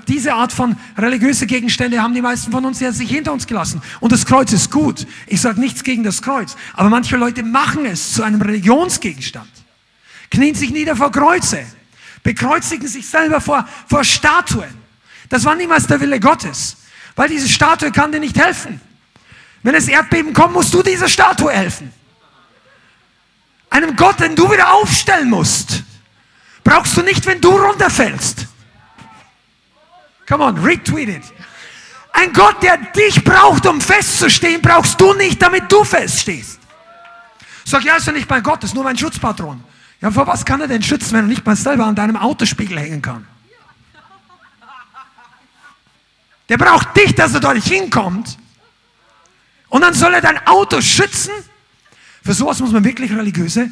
[SPEAKER 2] Diese Art von religiöse Gegenstände haben die meisten von uns ja sich hinter uns gelassen. Und das Kreuz ist gut. Ich sage nichts gegen das Kreuz. Aber manche Leute machen es zu einem Religionsgegenstand. Knien sich nieder vor Kreuze. Bekreuzigen sich selber vor, vor Statuen. Das war niemals der Wille Gottes. Weil diese Statue kann dir nicht helfen. Wenn es Erdbeben kommt, musst du dieser Statue helfen. Einem Gott, den du wieder aufstellen musst, brauchst du nicht, wenn du runterfällst. Come on, retweet it. Ein Gott, der dich braucht, um festzustehen, brauchst du nicht, damit du feststehst. Sag, ja, ist ja nicht mein Gott, ist nur mein Schutzpatron. Ja, vor was kann er denn schützen, wenn er nicht mal selber an deinem Autospiegel hängen kann? Der braucht dich, dass er dort hinkommt. Und dann soll er dein Auto schützen? Für sowas muss man wirklich religiöse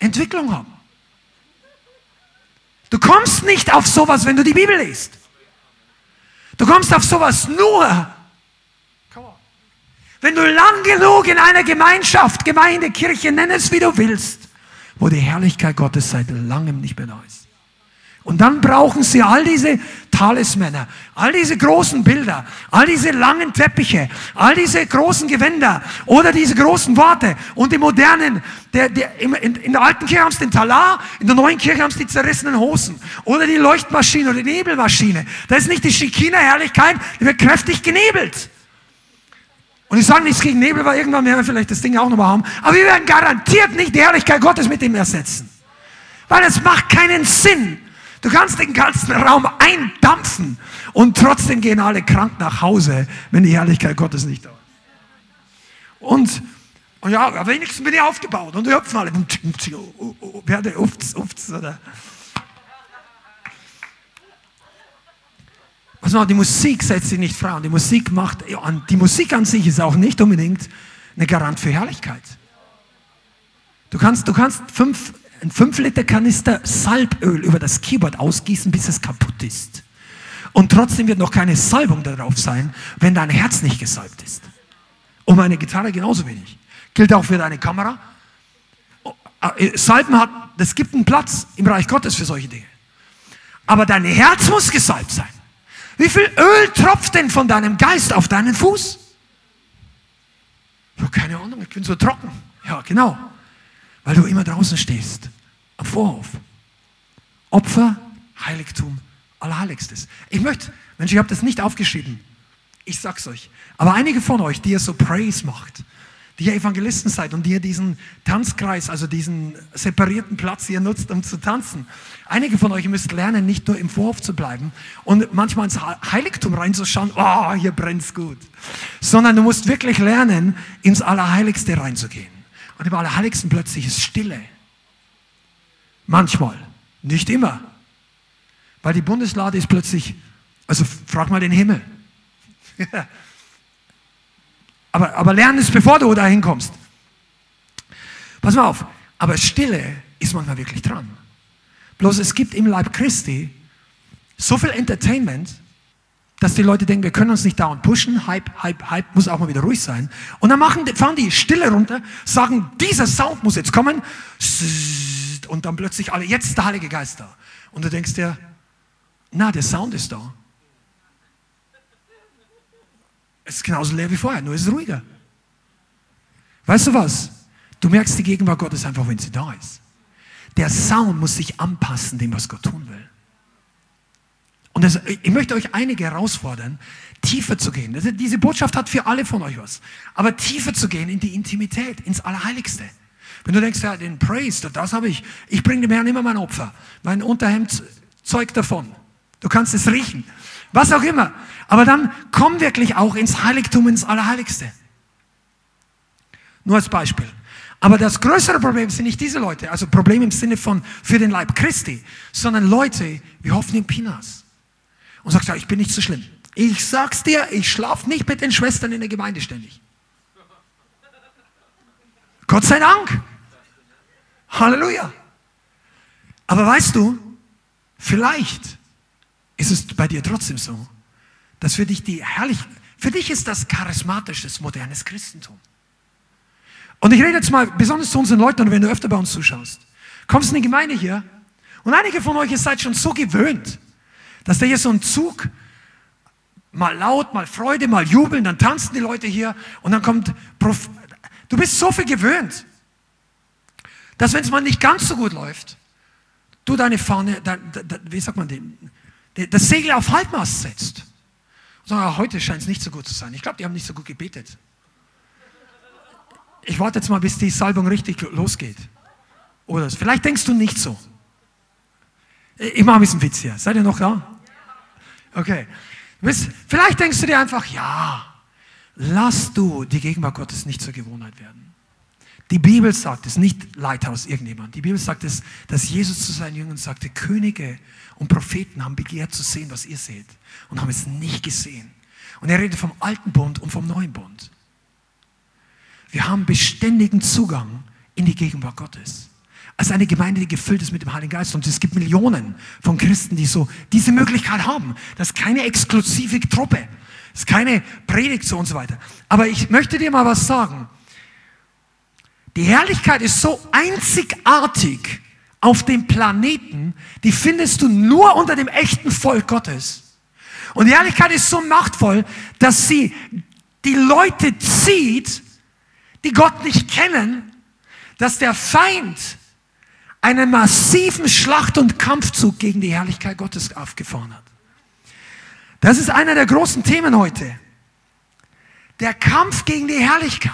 [SPEAKER 2] Entwicklung haben. Du kommst nicht auf sowas, wenn du die Bibel liest. Du kommst auf sowas nur, wenn du lang genug in einer Gemeinschaft, Gemeinde, Kirche, nenn es wie du willst, wo die Herrlichkeit Gottes seit langem nicht mehr da ist. Und dann brauchen sie all diese Talismänner, all diese großen Bilder, all diese langen Teppiche, all diese großen Gewänder oder diese großen Worte und die modernen, der, der, in, in, der alten Kirche haben sie den Talar, in der neuen Kirche haben sie die zerrissenen Hosen oder die Leuchtmaschine oder die Nebelmaschine. Das ist nicht die Schikina-Herrlichkeit, die wird kräftig genebelt. Und ich sage nichts gegen Nebel, weil irgendwann werden wir vielleicht das Ding auch nochmal haben. Aber wir werden garantiert nicht die Herrlichkeit Gottes mit dem ersetzen. Weil es macht keinen Sinn. Du kannst den ganzen Raum eindampfen und trotzdem gehen alle krank nach Hause, wenn die Herrlichkeit Gottes nicht da ist. Und, und ja, wenigstens bin ich aufgebaut und die hüpfen alle. Werde ufts, ufts, oder. Was noch, die Musik setzt sich nicht frei und die Musik macht, die Musik an sich ist auch nicht unbedingt eine Garant für Herrlichkeit. Du kannst, du kannst fünf ein 5 Liter Kanister Salböl über das Keyboard ausgießen, bis es kaputt ist. Und trotzdem wird noch keine Salbung darauf sein, wenn dein Herz nicht gesalbt ist. Und meine Gitarre genauso wenig. Gilt auch für deine Kamera. Äh, Salben hat, es gibt einen Platz im Reich Gottes für solche Dinge. Aber dein Herz muss gesalbt sein. Wie viel Öl tropft denn von deinem Geist auf deinen Fuß? Ja, keine Ahnung, ich bin so trocken. Ja, genau weil du immer draußen stehst, am Vorhof. Opfer, Heiligtum, Allerheiligstes. Ich möchte, Mensch, ich habe das nicht aufgeschrieben. Ich sag's euch. Aber einige von euch, die ihr so Praise macht, die ihr Evangelisten seid und die ihr diesen Tanzkreis, also diesen separierten Platz hier nutzt, um zu tanzen. Einige von euch müsst lernen, nicht nur im Vorhof zu bleiben und manchmal ins Heiligtum reinzuschauen, oh, hier brennt's gut. Sondern du musst wirklich lernen, ins Allerheiligste reinzugehen. Und im Allerheiligsten plötzlich ist Stille. Manchmal, nicht immer. Weil die Bundeslade ist plötzlich, also frag mal den Himmel. aber, aber lernen es, bevor du da hinkommst. Pass mal auf, aber Stille ist manchmal wirklich dran. Bloß es gibt im Leib Christi so viel Entertainment, dass die Leute denken, wir können uns nicht dauernd pushen, Hype, Hype, Hype, muss auch mal wieder ruhig sein. Und dann machen, fahren die Stille runter, sagen, dieser Sound muss jetzt kommen, und dann plötzlich alle, jetzt ist der Heilige Geist da. Und du denkst dir, na, der Sound ist da. Es ist genauso leer wie vorher, nur ist es ruhiger. Weißt du was? Du merkst die Gegenwart Gottes einfach, wenn sie da ist. Der Sound muss sich anpassen dem, was Gott tun will. Und das, ich möchte euch einige herausfordern, tiefer zu gehen. Das, diese Botschaft hat für alle von euch was. Aber tiefer zu gehen in die Intimität, ins Allerheiligste. Wenn du denkst, ja, den Praise, das habe ich. Ich bringe dem Herrn immer mein Opfer. Mein Unterhemd zeugt davon. Du kannst es riechen. Was auch immer. Aber dann komm wirklich auch ins Heiligtum, ins Allerheiligste. Nur als Beispiel. Aber das größere Problem sind nicht diese Leute, also Problem im Sinne von für den Leib Christi, sondern Leute wie Hoffnung Pinas und sagst, ja, ich bin nicht so schlimm. Ich sag's dir, ich schlafe nicht mit den Schwestern in der Gemeinde ständig. Gott sei Dank. Halleluja. Aber weißt du, vielleicht ist es bei dir trotzdem so, dass für dich die herrlich, für dich ist das charismatisches, modernes Christentum. Und ich rede jetzt mal besonders zu unseren Leuten, wenn du öfter bei uns zuschaust. Kommst in die Gemeinde hier und einige von euch, ihr seid schon so gewöhnt, dass da hier so ein Zug mal laut, mal Freude, mal jubeln, dann tanzen die Leute hier und dann kommt, Prof du bist so viel gewöhnt, dass wenn es mal nicht ganz so gut läuft, du deine Fahne, dein, wie sagt man den, das Segel auf Halbmast setzt. Sagst, heute scheint es nicht so gut zu sein. Ich glaube, die haben nicht so gut gebetet. Ich warte jetzt mal, bis die Salbung richtig losgeht. Oder vielleicht denkst du nicht so. Ich mache ein bisschen Witz hier. Seid ihr noch da? Okay. Vielleicht denkst du dir einfach, ja, lass du die Gegenwart Gottes nicht zur Gewohnheit werden. Die Bibel sagt es, nicht Leithaus irgendjemand. Die Bibel sagt es, dass Jesus zu seinen Jüngern sagte, Könige und Propheten haben begehrt zu sehen, was ihr seht und haben es nicht gesehen. Und er redet vom alten Bund und vom neuen Bund. Wir haben beständigen Zugang in die Gegenwart Gottes. Als eine Gemeinde, die gefüllt ist mit dem Heiligen Geist. Und es gibt Millionen von Christen, die so diese Möglichkeit haben. Das ist keine exklusive Truppe. Das ist keine Predigt so und so weiter. Aber ich möchte dir mal was sagen. Die Herrlichkeit ist so einzigartig auf dem Planeten, die findest du nur unter dem echten Volk Gottes. Und die Herrlichkeit ist so machtvoll, dass sie die Leute zieht, die Gott nicht kennen, dass der Feind einen massiven Schlacht- und Kampfzug gegen die Herrlichkeit Gottes aufgefahren hat. Das ist einer der großen Themen heute. Der Kampf gegen die Herrlichkeit.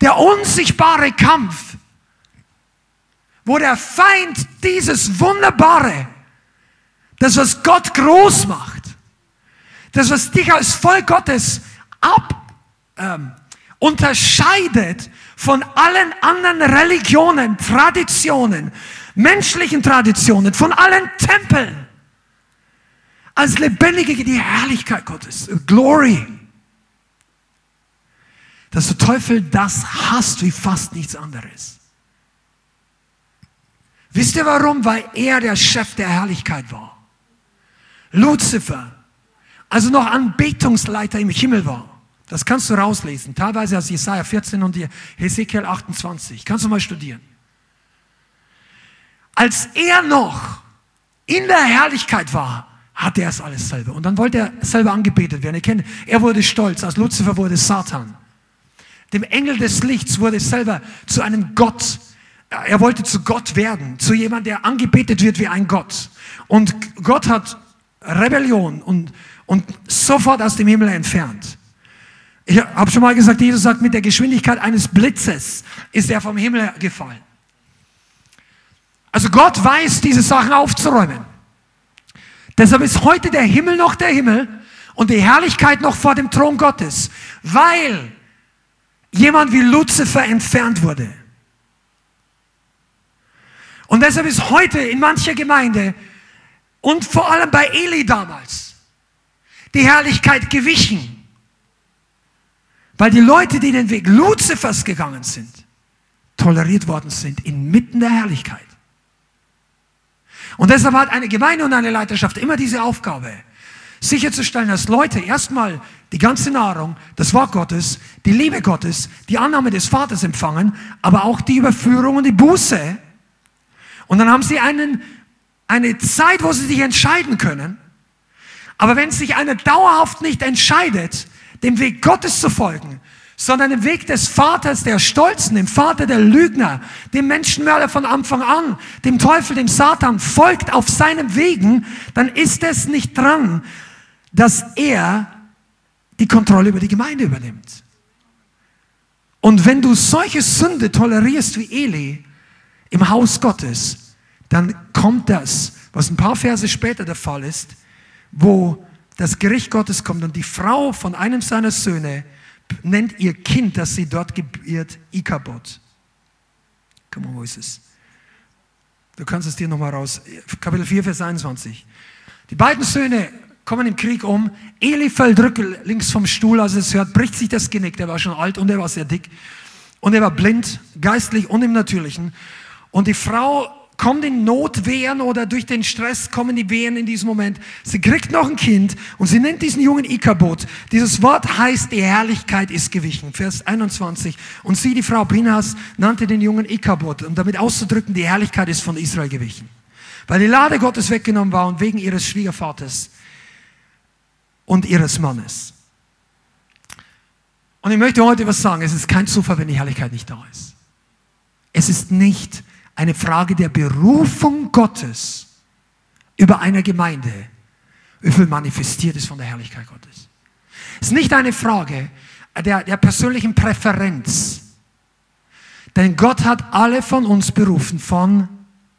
[SPEAKER 2] Der unsichtbare Kampf, wo der Feind dieses Wunderbare, das was Gott groß macht, das was dich als Volk Gottes ab, ähm, unterscheidet von allen anderen Religionen, Traditionen, menschlichen Traditionen, von allen Tempeln. Als lebendige, die Herrlichkeit Gottes, Glory. Dass der Teufel das hasst wie fast nichts anderes. Wisst ihr warum? Weil er der Chef der Herrlichkeit war. Luzifer, also noch Anbetungsleiter im Himmel war. Das kannst du rauslesen, teilweise aus Jesaja 14 und Hesekiel 28. Kannst du mal studieren. Als er noch in der Herrlichkeit war, hatte er es alles selber. Und dann wollte er selber angebetet werden. Ihr kennt, er wurde stolz, als Luzifer wurde Satan. Dem Engel des Lichts wurde selber zu einem Gott. Er wollte zu Gott werden, zu jemand, der angebetet wird wie ein Gott. Und Gott hat Rebellion und, und sofort aus dem Himmel entfernt. Ich habe schon mal gesagt, Jesus sagt, mit der Geschwindigkeit eines Blitzes ist er vom Himmel gefallen. Also Gott weiß, diese Sachen aufzuräumen. Deshalb ist heute der Himmel noch der Himmel und die Herrlichkeit noch vor dem Thron Gottes, weil jemand wie Luzifer entfernt wurde. Und deshalb ist heute in mancher Gemeinde und vor allem bei Eli damals die Herrlichkeit gewichen. Weil die Leute, die den Weg Luzifers gegangen sind, toleriert worden sind inmitten der Herrlichkeit. Und deshalb hat eine Gemeinde und eine Leiterschaft immer diese Aufgabe, sicherzustellen, dass Leute erstmal die ganze Nahrung, das Wort Gottes, die Liebe Gottes, die Annahme des Vaters empfangen, aber auch die Überführung und die Buße. Und dann haben sie einen, eine Zeit, wo sie sich entscheiden können. Aber wenn sich einer dauerhaft nicht entscheidet, dem Weg Gottes zu folgen, sondern dem Weg des Vaters der Stolzen, dem Vater der Lügner, dem Menschenmörder von Anfang an, dem Teufel, dem Satan, folgt auf seinem Wegen, dann ist es nicht dran, dass er die Kontrolle über die Gemeinde übernimmt. Und wenn du solche Sünde tolerierst wie Eli im Haus Gottes, dann kommt das, was ein paar Verse später der Fall ist, wo das Gericht Gottes kommt und die Frau von einem seiner Söhne nennt ihr Kind, das sie dort gebiert, Ikabod. Komm mal, wo ist es? Du kannst es dir nochmal raus. Kapitel 4, Vers 21. Die beiden Söhne kommen im Krieg um. Eli fällt links vom Stuhl, als er es hört, bricht sich das Genick. Der war schon alt und er war sehr dick. Und er war blind, geistlich und im Natürlichen. Und die Frau kommt in Notwehren oder durch den Stress kommen die Wehen in diesem Moment. Sie kriegt noch ein Kind und sie nennt diesen Jungen Ikabot. Dieses Wort heißt, die Herrlichkeit ist gewichen. Vers 21. Und sie, die Frau Pinas, nannte den Jungen Ikabot, um damit auszudrücken, die Herrlichkeit ist von Israel gewichen. Weil die Lade Gottes weggenommen war und wegen ihres Schwiegervaters und ihres Mannes. Und ich möchte heute was sagen. Es ist kein Zufall, wenn die Herrlichkeit nicht da ist. Es ist nicht eine Frage der Berufung Gottes über einer Gemeinde, wie viel manifestiert ist von der Herrlichkeit Gottes. Es ist nicht eine Frage der, der persönlichen Präferenz. Denn Gott hat alle von uns berufen von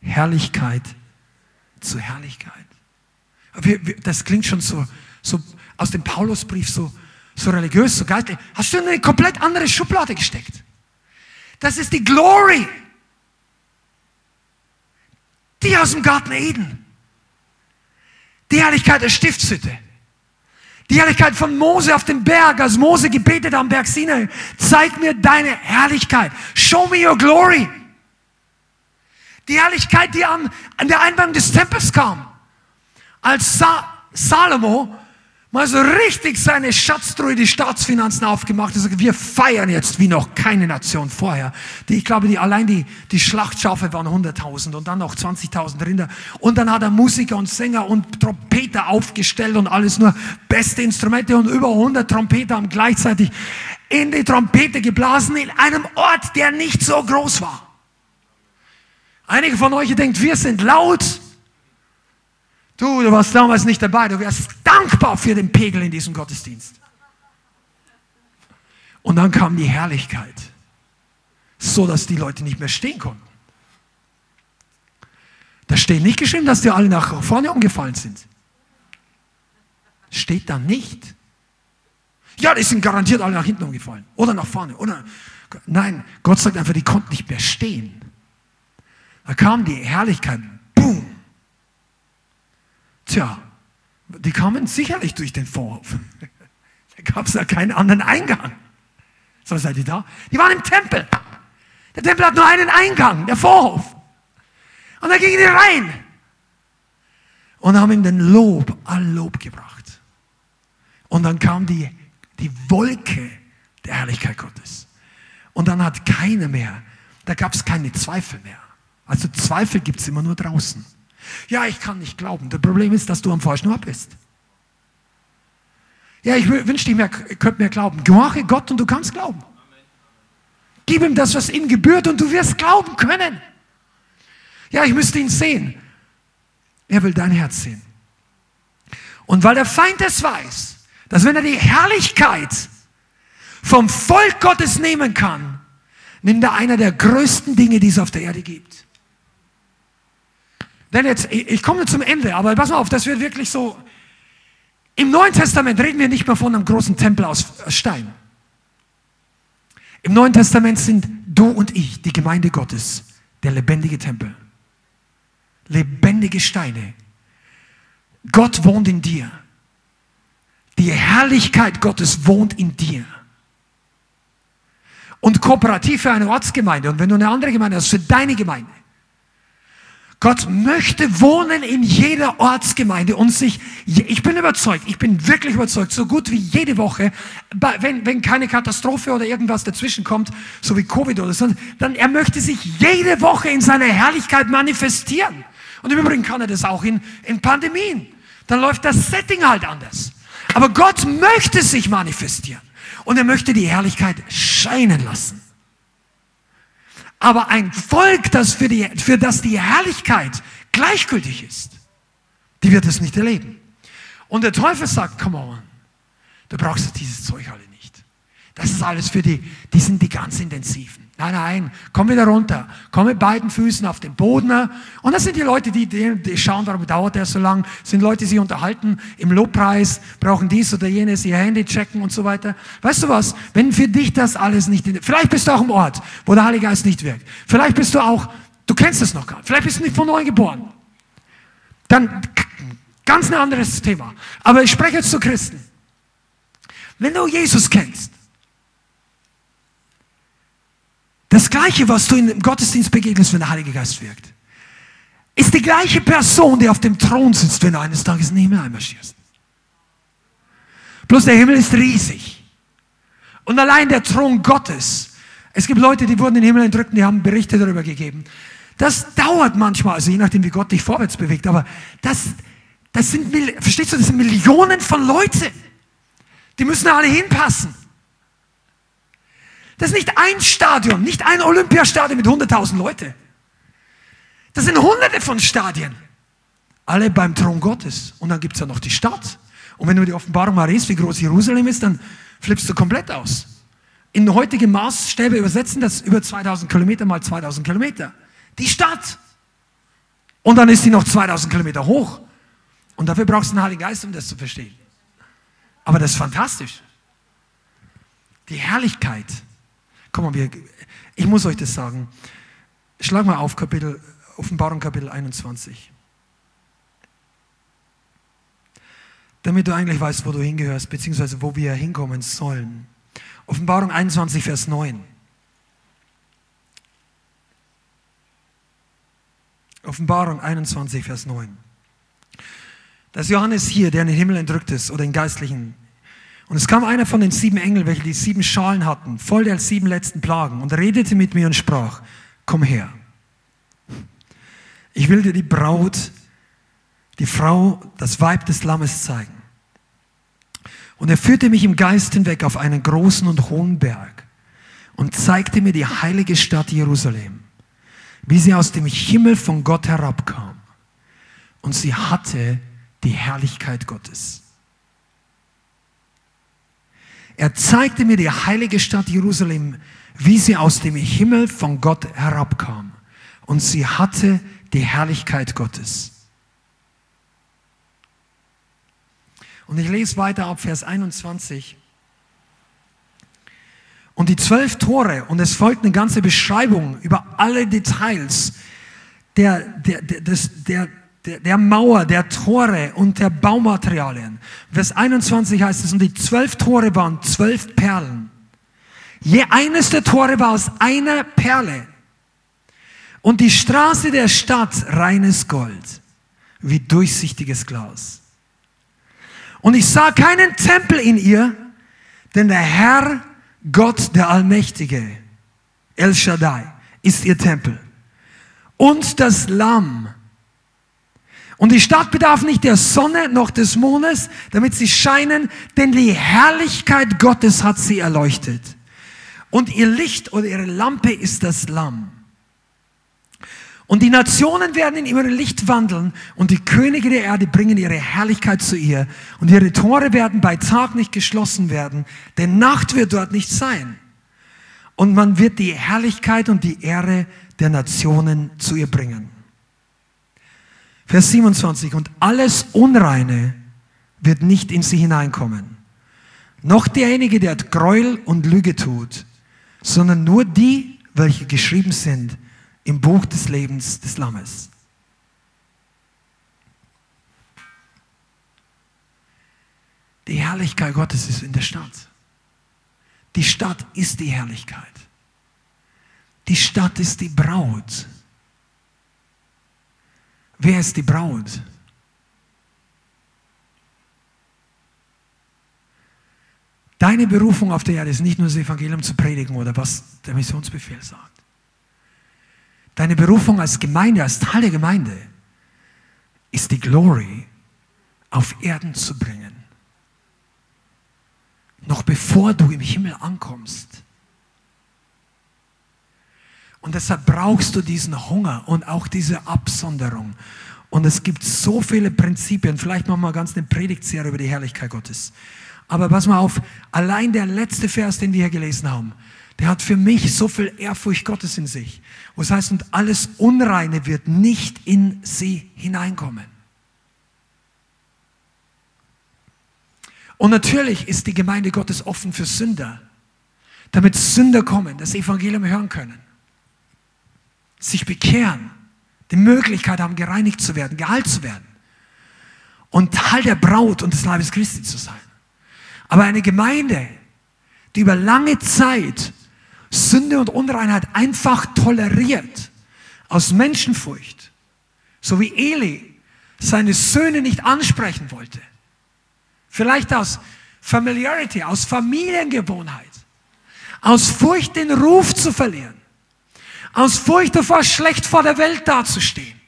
[SPEAKER 2] Herrlichkeit zu Herrlichkeit. Das klingt schon so, so aus dem Paulusbrief so, so religiös, so geistlich. Hast du in eine komplett andere Schublade gesteckt? Das ist die Glory. Die aus dem Garten Eden. Die Herrlichkeit der Stiftshütte. Die Herrlichkeit von Mose auf dem Berg, als Mose gebetet am Berg Sinai. Zeig mir deine Herrlichkeit. Show me your glory. Die Herrlichkeit, die an, an der Einwand des Tempels kam. Als Sa Salomo mal so richtig seine Schatztruhe, die Staatsfinanzen aufgemacht hat. Wir feiern jetzt wie noch keine Nation vorher. Die, ich glaube, die, allein die, die Schlachtschafe waren 100.000 und dann noch 20.000 Rinder. Und dann hat er Musiker und Sänger und Trompeter aufgestellt und alles nur beste Instrumente und über 100 Trompeter haben gleichzeitig in die Trompete geblasen in einem Ort, der nicht so groß war. Einige von euch denken, wir sind laut. Du, du warst damals nicht dabei. Du wärst dankbar für den Pegel in diesem Gottesdienst. Und dann kam die Herrlichkeit, so dass die Leute nicht mehr stehen konnten. Da steht nicht geschrieben, dass die alle nach vorne umgefallen sind. Steht da nicht. Ja, die sind garantiert alle nach hinten umgefallen. Oder nach vorne. Oder Nein, Gott sagt einfach, die konnten nicht mehr stehen. Da kam die Herrlichkeit. Boom. Tja, die kamen sicherlich durch den Vorhof. Da gab es ja keinen anderen Eingang. So seid ihr da? Die waren im Tempel. Der Tempel hat nur einen Eingang, der Vorhof. Und da gingen die rein und haben ihm den Lob, all Lob gebracht. Und dann kam die, die Wolke der Herrlichkeit Gottes. Und dann hat keiner mehr, da gab es keine Zweifel mehr. Also Zweifel gibt es immer nur draußen. Ja, ich kann nicht glauben. Das Problem ist, dass du am falschen Ort bist. Ja, ich wünschte, ich, mehr, ich könnte mehr glauben. Gehorche Gott und du kannst glauben. Gib ihm das, was ihm gebührt und du wirst glauben können. Ja, ich müsste ihn sehen. Er will dein Herz sehen. Und weil der Feind es weiß, dass wenn er die Herrlichkeit vom Volk Gottes nehmen kann, nimmt er einer der größten Dinge, die es auf der Erde gibt. Denn jetzt, ich komme zum Ende, aber pass mal auf, das wird wirklich so. Im Neuen Testament reden wir nicht mehr von einem großen Tempel aus Stein. Im Neuen Testament sind du und ich, die Gemeinde Gottes, der lebendige Tempel. Lebendige Steine. Gott wohnt in dir. Die Herrlichkeit Gottes wohnt in dir. Und kooperativ für eine Ortsgemeinde. Und wenn du eine andere Gemeinde hast, für deine Gemeinde. Gott möchte wohnen in jeder Ortsgemeinde und sich, ich bin überzeugt, ich bin wirklich überzeugt, so gut wie jede Woche, wenn, wenn keine Katastrophe oder irgendwas dazwischen kommt, so wie Covid oder so, dann er möchte sich jede Woche in seiner Herrlichkeit manifestieren. Und im Übrigen kann er das auch in, in Pandemien. Dann läuft das Setting halt anders. Aber Gott möchte sich manifestieren und er möchte die Herrlichkeit scheinen lassen. Aber ein Volk, das für, die, für das die Herrlichkeit gleichgültig ist, die wird es nicht erleben. Und der Teufel sagt, come on, du brauchst dieses Zeug alle nicht. Das ist alles für die, die sind die ganz intensiven. Nein, nein, komm wieder runter. Komm mit beiden Füßen auf den Boden. Und das sind die Leute, die, die, schauen, warum dauert der so lang. Das sind Leute, die sich unterhalten im Lobpreis, brauchen dies oder jenes, ihr Handy checken und so weiter. Weißt du was? Wenn für dich das alles nicht, vielleicht bist du auch im Ort, wo der Heilige Geist nicht wirkt. Vielleicht bist du auch, du kennst es noch gar nicht. Vielleicht bist du nicht von neu geboren. Dann Ganz ein anderes Thema. Aber ich spreche jetzt zu Christen. Wenn du Jesus kennst, das Gleiche, was du im Gottesdienst begegnest, wenn der Heilige Geist wirkt, ist die gleiche Person, die auf dem Thron sitzt, wenn du eines Tages in den Himmel einmarschierst. Bloß der Himmel ist riesig. Und allein der Thron Gottes, es gibt Leute, die wurden in den Himmel entrückt, die haben Berichte darüber gegeben. Das dauert manchmal, also je nachdem, wie Gott dich vorwärts bewegt, aber das, das sind, verstehst du, das sind Millionen von Leuten. Die müssen alle hinpassen. Das ist nicht ein Stadion, nicht ein Olympiastadion mit 100.000 Leuten. Das sind hunderte von Stadien. Alle beim Thron Gottes. Und dann gibt es ja noch die Stadt. Und wenn du die Offenbarung mal liest, wie groß Jerusalem ist, dann flippst du komplett aus. In heutige Maßstäbe übersetzen das über 2000 Kilometer mal 2000 Kilometer. Die Stadt. Und dann ist die noch 2000 Kilometer hoch. Und dafür brauchst du einen Heiligen Geist, um das zu verstehen. Aber das ist fantastisch. Die Herrlichkeit. Komm mal, ich muss euch das sagen. Schlag mal auf Kapitel, Offenbarung Kapitel 21. Damit du eigentlich weißt, wo du hingehörst, beziehungsweise wo wir hinkommen sollen. Offenbarung 21, Vers 9. Offenbarung 21, Vers 9. Das Johannes hier, der in den Himmel entrückt ist, oder den Geistlichen. Und es kam einer von den sieben Engeln, welche die sieben Schalen hatten, voll der sieben letzten Plagen, und redete mit mir und sprach, komm her. Ich will dir die Braut, die Frau, das Weib des Lammes zeigen. Und er führte mich im Geist hinweg auf einen großen und hohen Berg und zeigte mir die heilige Stadt Jerusalem, wie sie aus dem Himmel von Gott herabkam. Und sie hatte die Herrlichkeit Gottes. Er zeigte mir die heilige Stadt Jerusalem, wie sie aus dem Himmel von Gott herabkam. Und sie hatte die Herrlichkeit Gottes. Und ich lese weiter ab Vers 21. Und die zwölf Tore, und es folgt eine ganze Beschreibung über alle Details der, der, der, des, der, der, der Mauer, der Tore und der Baumaterialien. Vers 21 heißt es, und die zwölf Tore waren zwölf Perlen. Je eines der Tore war aus einer Perle. Und die Straße der Stadt reines Gold, wie durchsichtiges Glas. Und ich sah keinen Tempel in ihr, denn der Herr, Gott, der Allmächtige, El Shaddai, ist ihr Tempel. Und das Lamm, und die Stadt bedarf nicht der Sonne noch des Mondes, damit sie scheinen, denn die Herrlichkeit Gottes hat sie erleuchtet. Und ihr Licht oder ihre Lampe ist das Lamm. Und die Nationen werden in ihrem Licht wandeln und die Könige der Erde bringen ihre Herrlichkeit zu ihr. Und ihre Tore werden bei Tag nicht geschlossen werden, denn Nacht wird dort nicht sein. Und man wird die Herrlichkeit und die Ehre der Nationen zu ihr bringen. Vers 27, und alles Unreine wird nicht in sie hineinkommen. Noch derjenige, der Gräuel und Lüge tut, sondern nur die, welche geschrieben sind im Buch des Lebens des Lammes. Die Herrlichkeit Gottes ist in der Stadt. Die Stadt ist die Herrlichkeit. Die Stadt ist die Braut. Wer ist die Braut? Deine Berufung auf der Erde ist nicht nur das Evangelium zu predigen oder was der Missionsbefehl sagt. Deine Berufung als Gemeinde, als Teil der Gemeinde, ist die Glory auf Erden zu bringen. Noch bevor du im Himmel ankommst. Und deshalb brauchst du diesen Hunger und auch diese Absonderung. Und es gibt so viele Prinzipien. Vielleicht machen wir ganz eine Predigtserie über die Herrlichkeit Gottes. Aber pass mal auf, allein der letzte Vers, den wir hier gelesen haben, der hat für mich so viel Ehrfurcht Gottes in sich. Wo es heißt, und alles Unreine wird nicht in sie hineinkommen. Und natürlich ist die Gemeinde Gottes offen für Sünder, damit Sünder kommen, das Evangelium hören können sich bekehren, die Möglichkeit haben, gereinigt zu werden, geheilt zu werden. und Teil der Braut und des Leibes Christi zu sein. Aber eine Gemeinde, die über lange Zeit Sünde und Unreinheit einfach toleriert, aus Menschenfurcht, so wie Eli seine Söhne nicht ansprechen wollte, vielleicht aus Familiarity, aus Familiengewohnheit, aus Furcht den Ruf zu verlieren, aus Furcht davor schlecht vor der Welt dazustehen.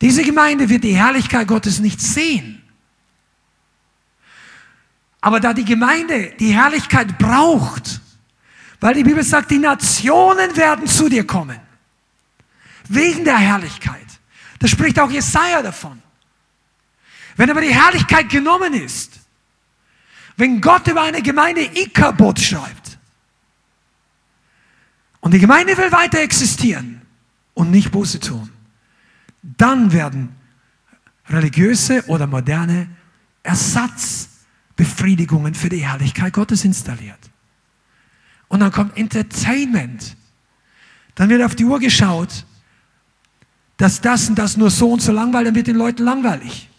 [SPEAKER 2] Diese Gemeinde wird die Herrlichkeit Gottes nicht sehen. Aber da die Gemeinde die Herrlichkeit braucht, weil die Bibel sagt, die Nationen werden zu dir kommen, wegen der Herrlichkeit. Da spricht auch Jesaja davon. Wenn aber die Herrlichkeit genommen ist, wenn Gott über eine Gemeinde Ikabot schreibt und die Gemeinde will weiter existieren und nicht Buße tun, dann werden religiöse oder moderne Ersatzbefriedigungen für die Herrlichkeit Gottes installiert. Und dann kommt Entertainment. Dann wird auf die Uhr geschaut, dass das und das nur so und so langweilig, dann wird den Leuten langweilig.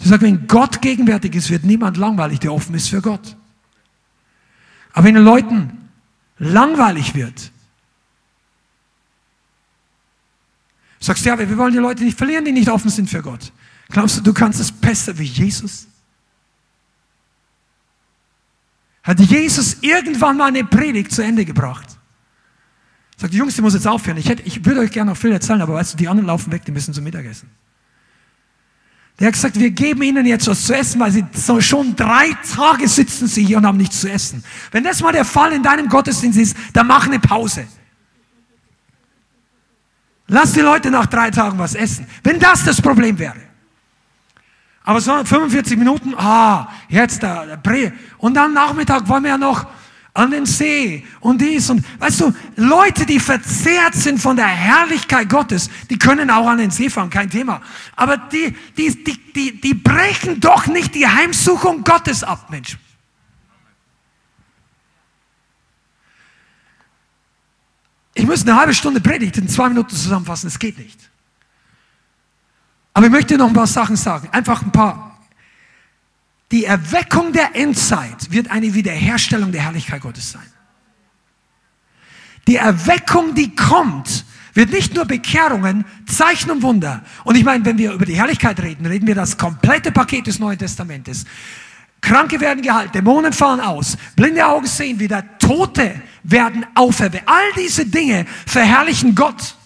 [SPEAKER 2] Du sagst, wenn Gott gegenwärtig ist, wird niemand langweilig, der offen ist für Gott. Aber wenn den Leuten langweilig wird, sagst du, ja, wir wollen die Leute nicht verlieren, die nicht offen sind für Gott. Glaubst du, du kannst es besser wie Jesus? Hat Jesus irgendwann mal eine Predigt zu Ende gebracht? Sagt, die Jungs, die muss jetzt aufhören. Ich, hätte, ich würde euch gerne noch viel erzählen, aber weißt du, die anderen laufen weg, die müssen zum Mittagessen. Der hat gesagt, wir geben ihnen jetzt was zu essen, weil sie schon drei Tage sitzen sie hier und haben nichts zu essen. Wenn das mal der Fall in deinem Gottesdienst ist, dann mach eine Pause. Lass die Leute nach drei Tagen was essen. Wenn das das Problem wäre. Aber so 45 Minuten, ah, jetzt der, der Bre. Und dann Nachmittag wollen wir ja noch an den See und dies und weißt du, Leute, die verzehrt sind von der Herrlichkeit Gottes, die können auch an den See fahren, kein Thema. Aber die, die, die, die, die brechen doch nicht die Heimsuchung Gottes ab, Mensch. Ich muss eine halbe Stunde Predigt in zwei Minuten zusammenfassen, es geht nicht. Aber ich möchte noch ein paar Sachen sagen, einfach ein paar. Die Erweckung der Endzeit wird eine Wiederherstellung der Herrlichkeit Gottes sein. Die Erweckung, die kommt, wird nicht nur Bekehrungen, Zeichen und Wunder. Und ich meine, wenn wir über die Herrlichkeit reden, reden wir das komplette Paket des Neuen Testamentes. Kranke werden geheilt, Dämonen fahren aus, blinde Augen sehen wieder, Tote werden auferweckt. All diese Dinge verherrlichen Gott.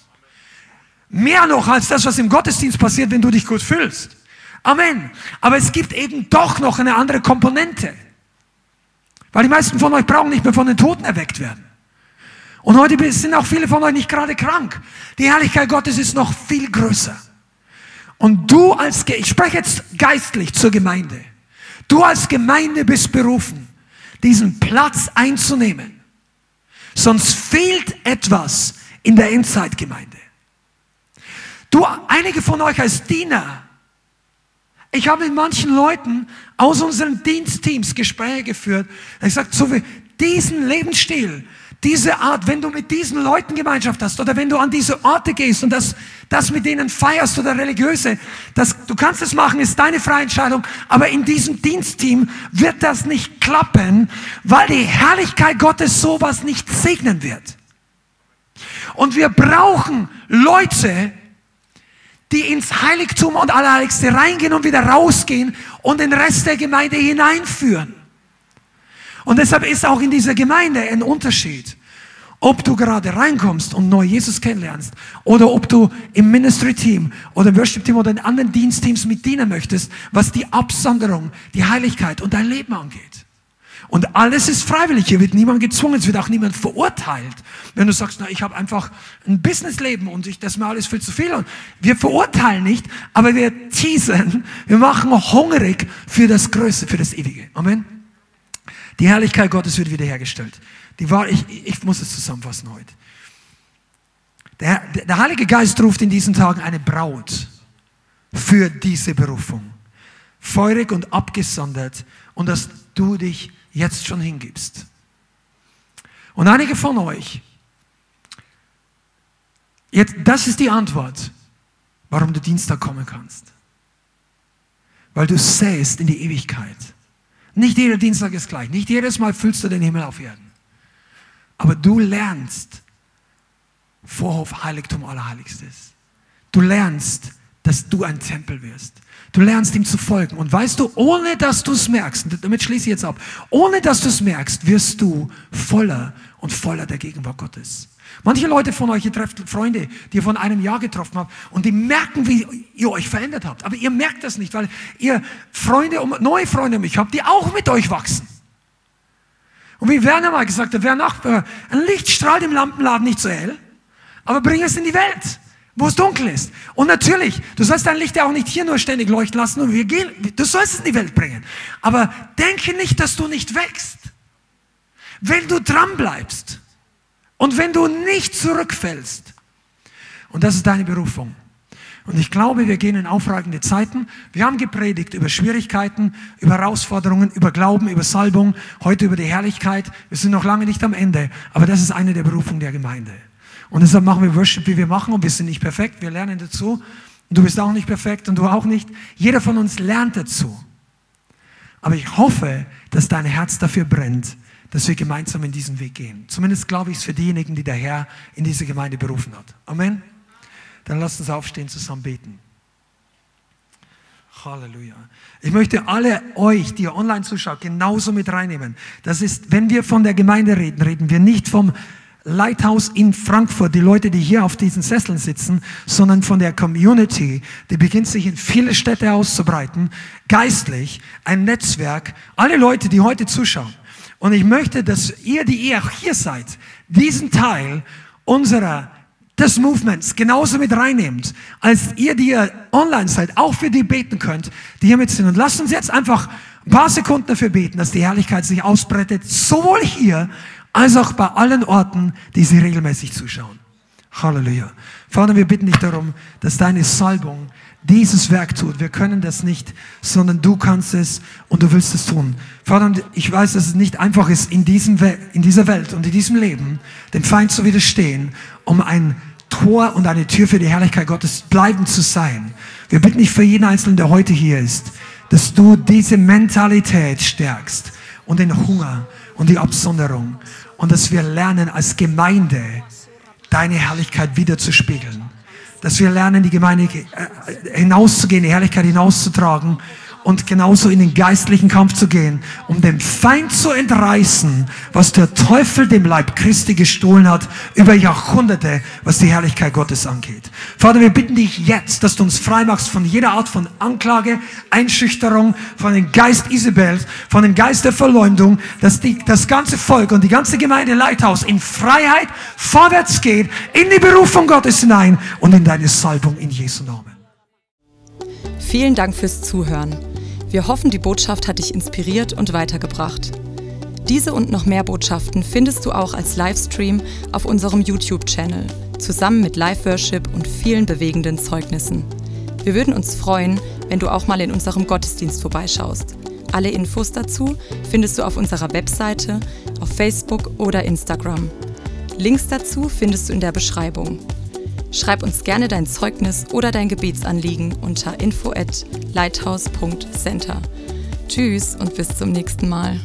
[SPEAKER 2] Mehr noch als das, was im Gottesdienst passiert, wenn du dich gut fühlst. Amen. Aber es gibt eben doch noch eine andere Komponente. Weil die meisten von euch brauchen nicht mehr von den Toten erweckt werden. Und heute sind auch viele von euch nicht gerade krank. Die Herrlichkeit Gottes ist noch viel größer. Und du als, ich spreche jetzt geistlich zur Gemeinde. Du als Gemeinde bist berufen, diesen Platz einzunehmen. Sonst fehlt etwas in der Endzeitgemeinde. Du, einige von euch als Diener, ich habe mit manchen Leuten aus unseren Dienstteams Gespräche geführt. Ich sage, so wie diesen Lebensstil, diese Art, wenn du mit diesen Leuten Gemeinschaft hast oder wenn du an diese Orte gehst und das, das mit denen feierst oder religiöse, das, du kannst es machen, ist deine freie Entscheidung, aber in diesem Dienstteam wird das nicht klappen, weil die Herrlichkeit Gottes sowas nicht segnen wird. Und wir brauchen Leute, die ins Heiligtum und Allerheiligste reingehen und wieder rausgehen und den Rest der Gemeinde hineinführen. Und deshalb ist auch in dieser Gemeinde ein Unterschied, ob du gerade reinkommst und neu Jesus kennenlernst oder ob du im Ministry-Team oder im Worship-Team oder in anderen Dienstteams mit dienen möchtest, was die Absonderung, die Heiligkeit und dein Leben angeht. Und alles ist freiwillig. Hier wird niemand gezwungen, es wird auch niemand verurteilt. Wenn du sagst, na, ich habe einfach ein Businessleben und ich, das ist mir alles viel zu viel. Und wir verurteilen nicht, aber wir teasen, wir machen hungrig für das Größte, für das Ewige. Amen. Die Herrlichkeit Gottes wird wiederhergestellt. Die war, ich, ich muss es zusammenfassen heute. Der, der Heilige Geist ruft in diesen Tagen eine Braut für diese Berufung. Feurig und abgesondert und dass du dich jetzt schon hingibst. Und einige von euch, jetzt, das ist die Antwort. warum du Dienstag kommen kannst. Weil du sähst in die Ewigkeit. Nicht jeder Dienstag ist gleich. Nicht jedes Mal füllst du den Himmel auf Erden. Aber du lernst Vorhof Heiligtum Allerheiligstes. Du lernst, dass du ein Tempel wirst. Du lernst ihm zu folgen. Und weißt du, ohne dass du es merkst, damit schließe ich jetzt ab, ohne dass du es merkst, wirst du voller und voller der Gegenwart Gottes. Manche Leute von euch, ihr trefft Freunde, die ihr von einem Jahr getroffen habt und die merken, wie ihr euch verändert habt. Aber ihr merkt das nicht, weil ihr Freunde, neue Freunde um mich habt, die auch mit euch wachsen. Und wie Werner mal gesagt hat, wer nach, ein Licht strahlt im Lampenladen nicht so hell, aber bring es in die Welt, wo es dunkel ist. Und natürlich, du sollst dein Licht ja auch nicht hier nur ständig leuchten lassen und wir gehen, du sollst es in die Welt bringen. Aber denke nicht, dass du nicht wächst. Wenn du dran bleibst, und wenn du nicht zurückfällst, und das ist deine Berufung. Und ich glaube, wir gehen in aufragende Zeiten. Wir haben gepredigt über Schwierigkeiten, über Herausforderungen, über Glauben, über Salbung, heute über die Herrlichkeit. Wir sind noch lange nicht am Ende, aber das ist eine der Berufungen der Gemeinde. Und deshalb machen wir Worship, wie wir machen, und wir sind nicht perfekt, wir lernen dazu. Und du bist auch nicht perfekt und du auch nicht. Jeder von uns lernt dazu. Aber ich hoffe, dass dein Herz dafür brennt, dass wir gemeinsam in diesen Weg gehen. Zumindest glaube ich es für diejenigen, die der Herr in diese Gemeinde berufen hat. Amen. Dann lasst uns aufstehen, zusammen beten. Halleluja. Ich möchte alle euch, die ihr online zuschaut, genauso mit reinnehmen. Das ist, wenn wir von der Gemeinde reden, reden wir nicht vom Lighthouse in Frankfurt, die Leute, die hier auf diesen Sesseln sitzen, sondern von der Community, die beginnt sich in viele Städte auszubreiten, geistlich, ein Netzwerk, alle Leute, die heute zuschauen. Und ich möchte, dass ihr, die ihr auch hier seid, diesen Teil unserer des Movements genauso mit reinnehmt, als ihr, die ihr online seid, auch für die beten könnt, die hier mit sind. Und lasst uns jetzt einfach ein paar Sekunden dafür beten, dass die Herrlichkeit sich ausbreitet, sowohl hier als auch bei allen Orten, die sie regelmäßig zuschauen. Halleluja. Vater, wir bitten dich darum, dass deine Salbung dieses Werk tut. Wir können das nicht, sondern du kannst es und du willst es tun. Vater, ich weiß, dass es nicht einfach ist, in, diesem in dieser Welt und in diesem Leben dem Feind zu widerstehen, um ein Tor und eine Tür für die Herrlichkeit Gottes bleiben zu sein. Wir bitten dich für jeden Einzelnen, der heute hier ist, dass du diese Mentalität stärkst und den Hunger und die Absonderung und dass wir lernen als Gemeinde deine Herrlichkeit wieder zu spiegeln dass wir lernen, die Gemeinde äh, hinauszugehen, die Herrlichkeit hinauszutragen und genauso in den geistlichen Kampf zu gehen, um dem Feind zu entreißen, was der Teufel dem Leib Christi gestohlen hat über Jahrhunderte, was die Herrlichkeit Gottes angeht. Vater, wir bitten dich jetzt, dass du uns frei machst von jeder Art von Anklage, Einschüchterung, von dem Geist Isabels, von dem Geist der Verleumdung, dass die, das ganze Volk und die ganze Gemeinde Leithaus in Freiheit vorwärts geht, in die Berufung Gottes hinein und in deine Salbung in Jesu Namen.
[SPEAKER 3] Vielen Dank fürs Zuhören. Wir hoffen, die Botschaft hat dich inspiriert und weitergebracht. Diese und noch mehr Botschaften findest du auch als Livestream auf unserem YouTube-Channel, zusammen mit Live-Worship und vielen bewegenden Zeugnissen. Wir würden uns freuen, wenn du auch mal in unserem Gottesdienst vorbeischaust. Alle Infos dazu findest du auf unserer Webseite, auf Facebook oder Instagram. Links dazu findest du in der Beschreibung. Schreib uns gerne dein Zeugnis oder dein Gebetsanliegen unter info at lighthouse.center. Tschüss und bis zum nächsten Mal.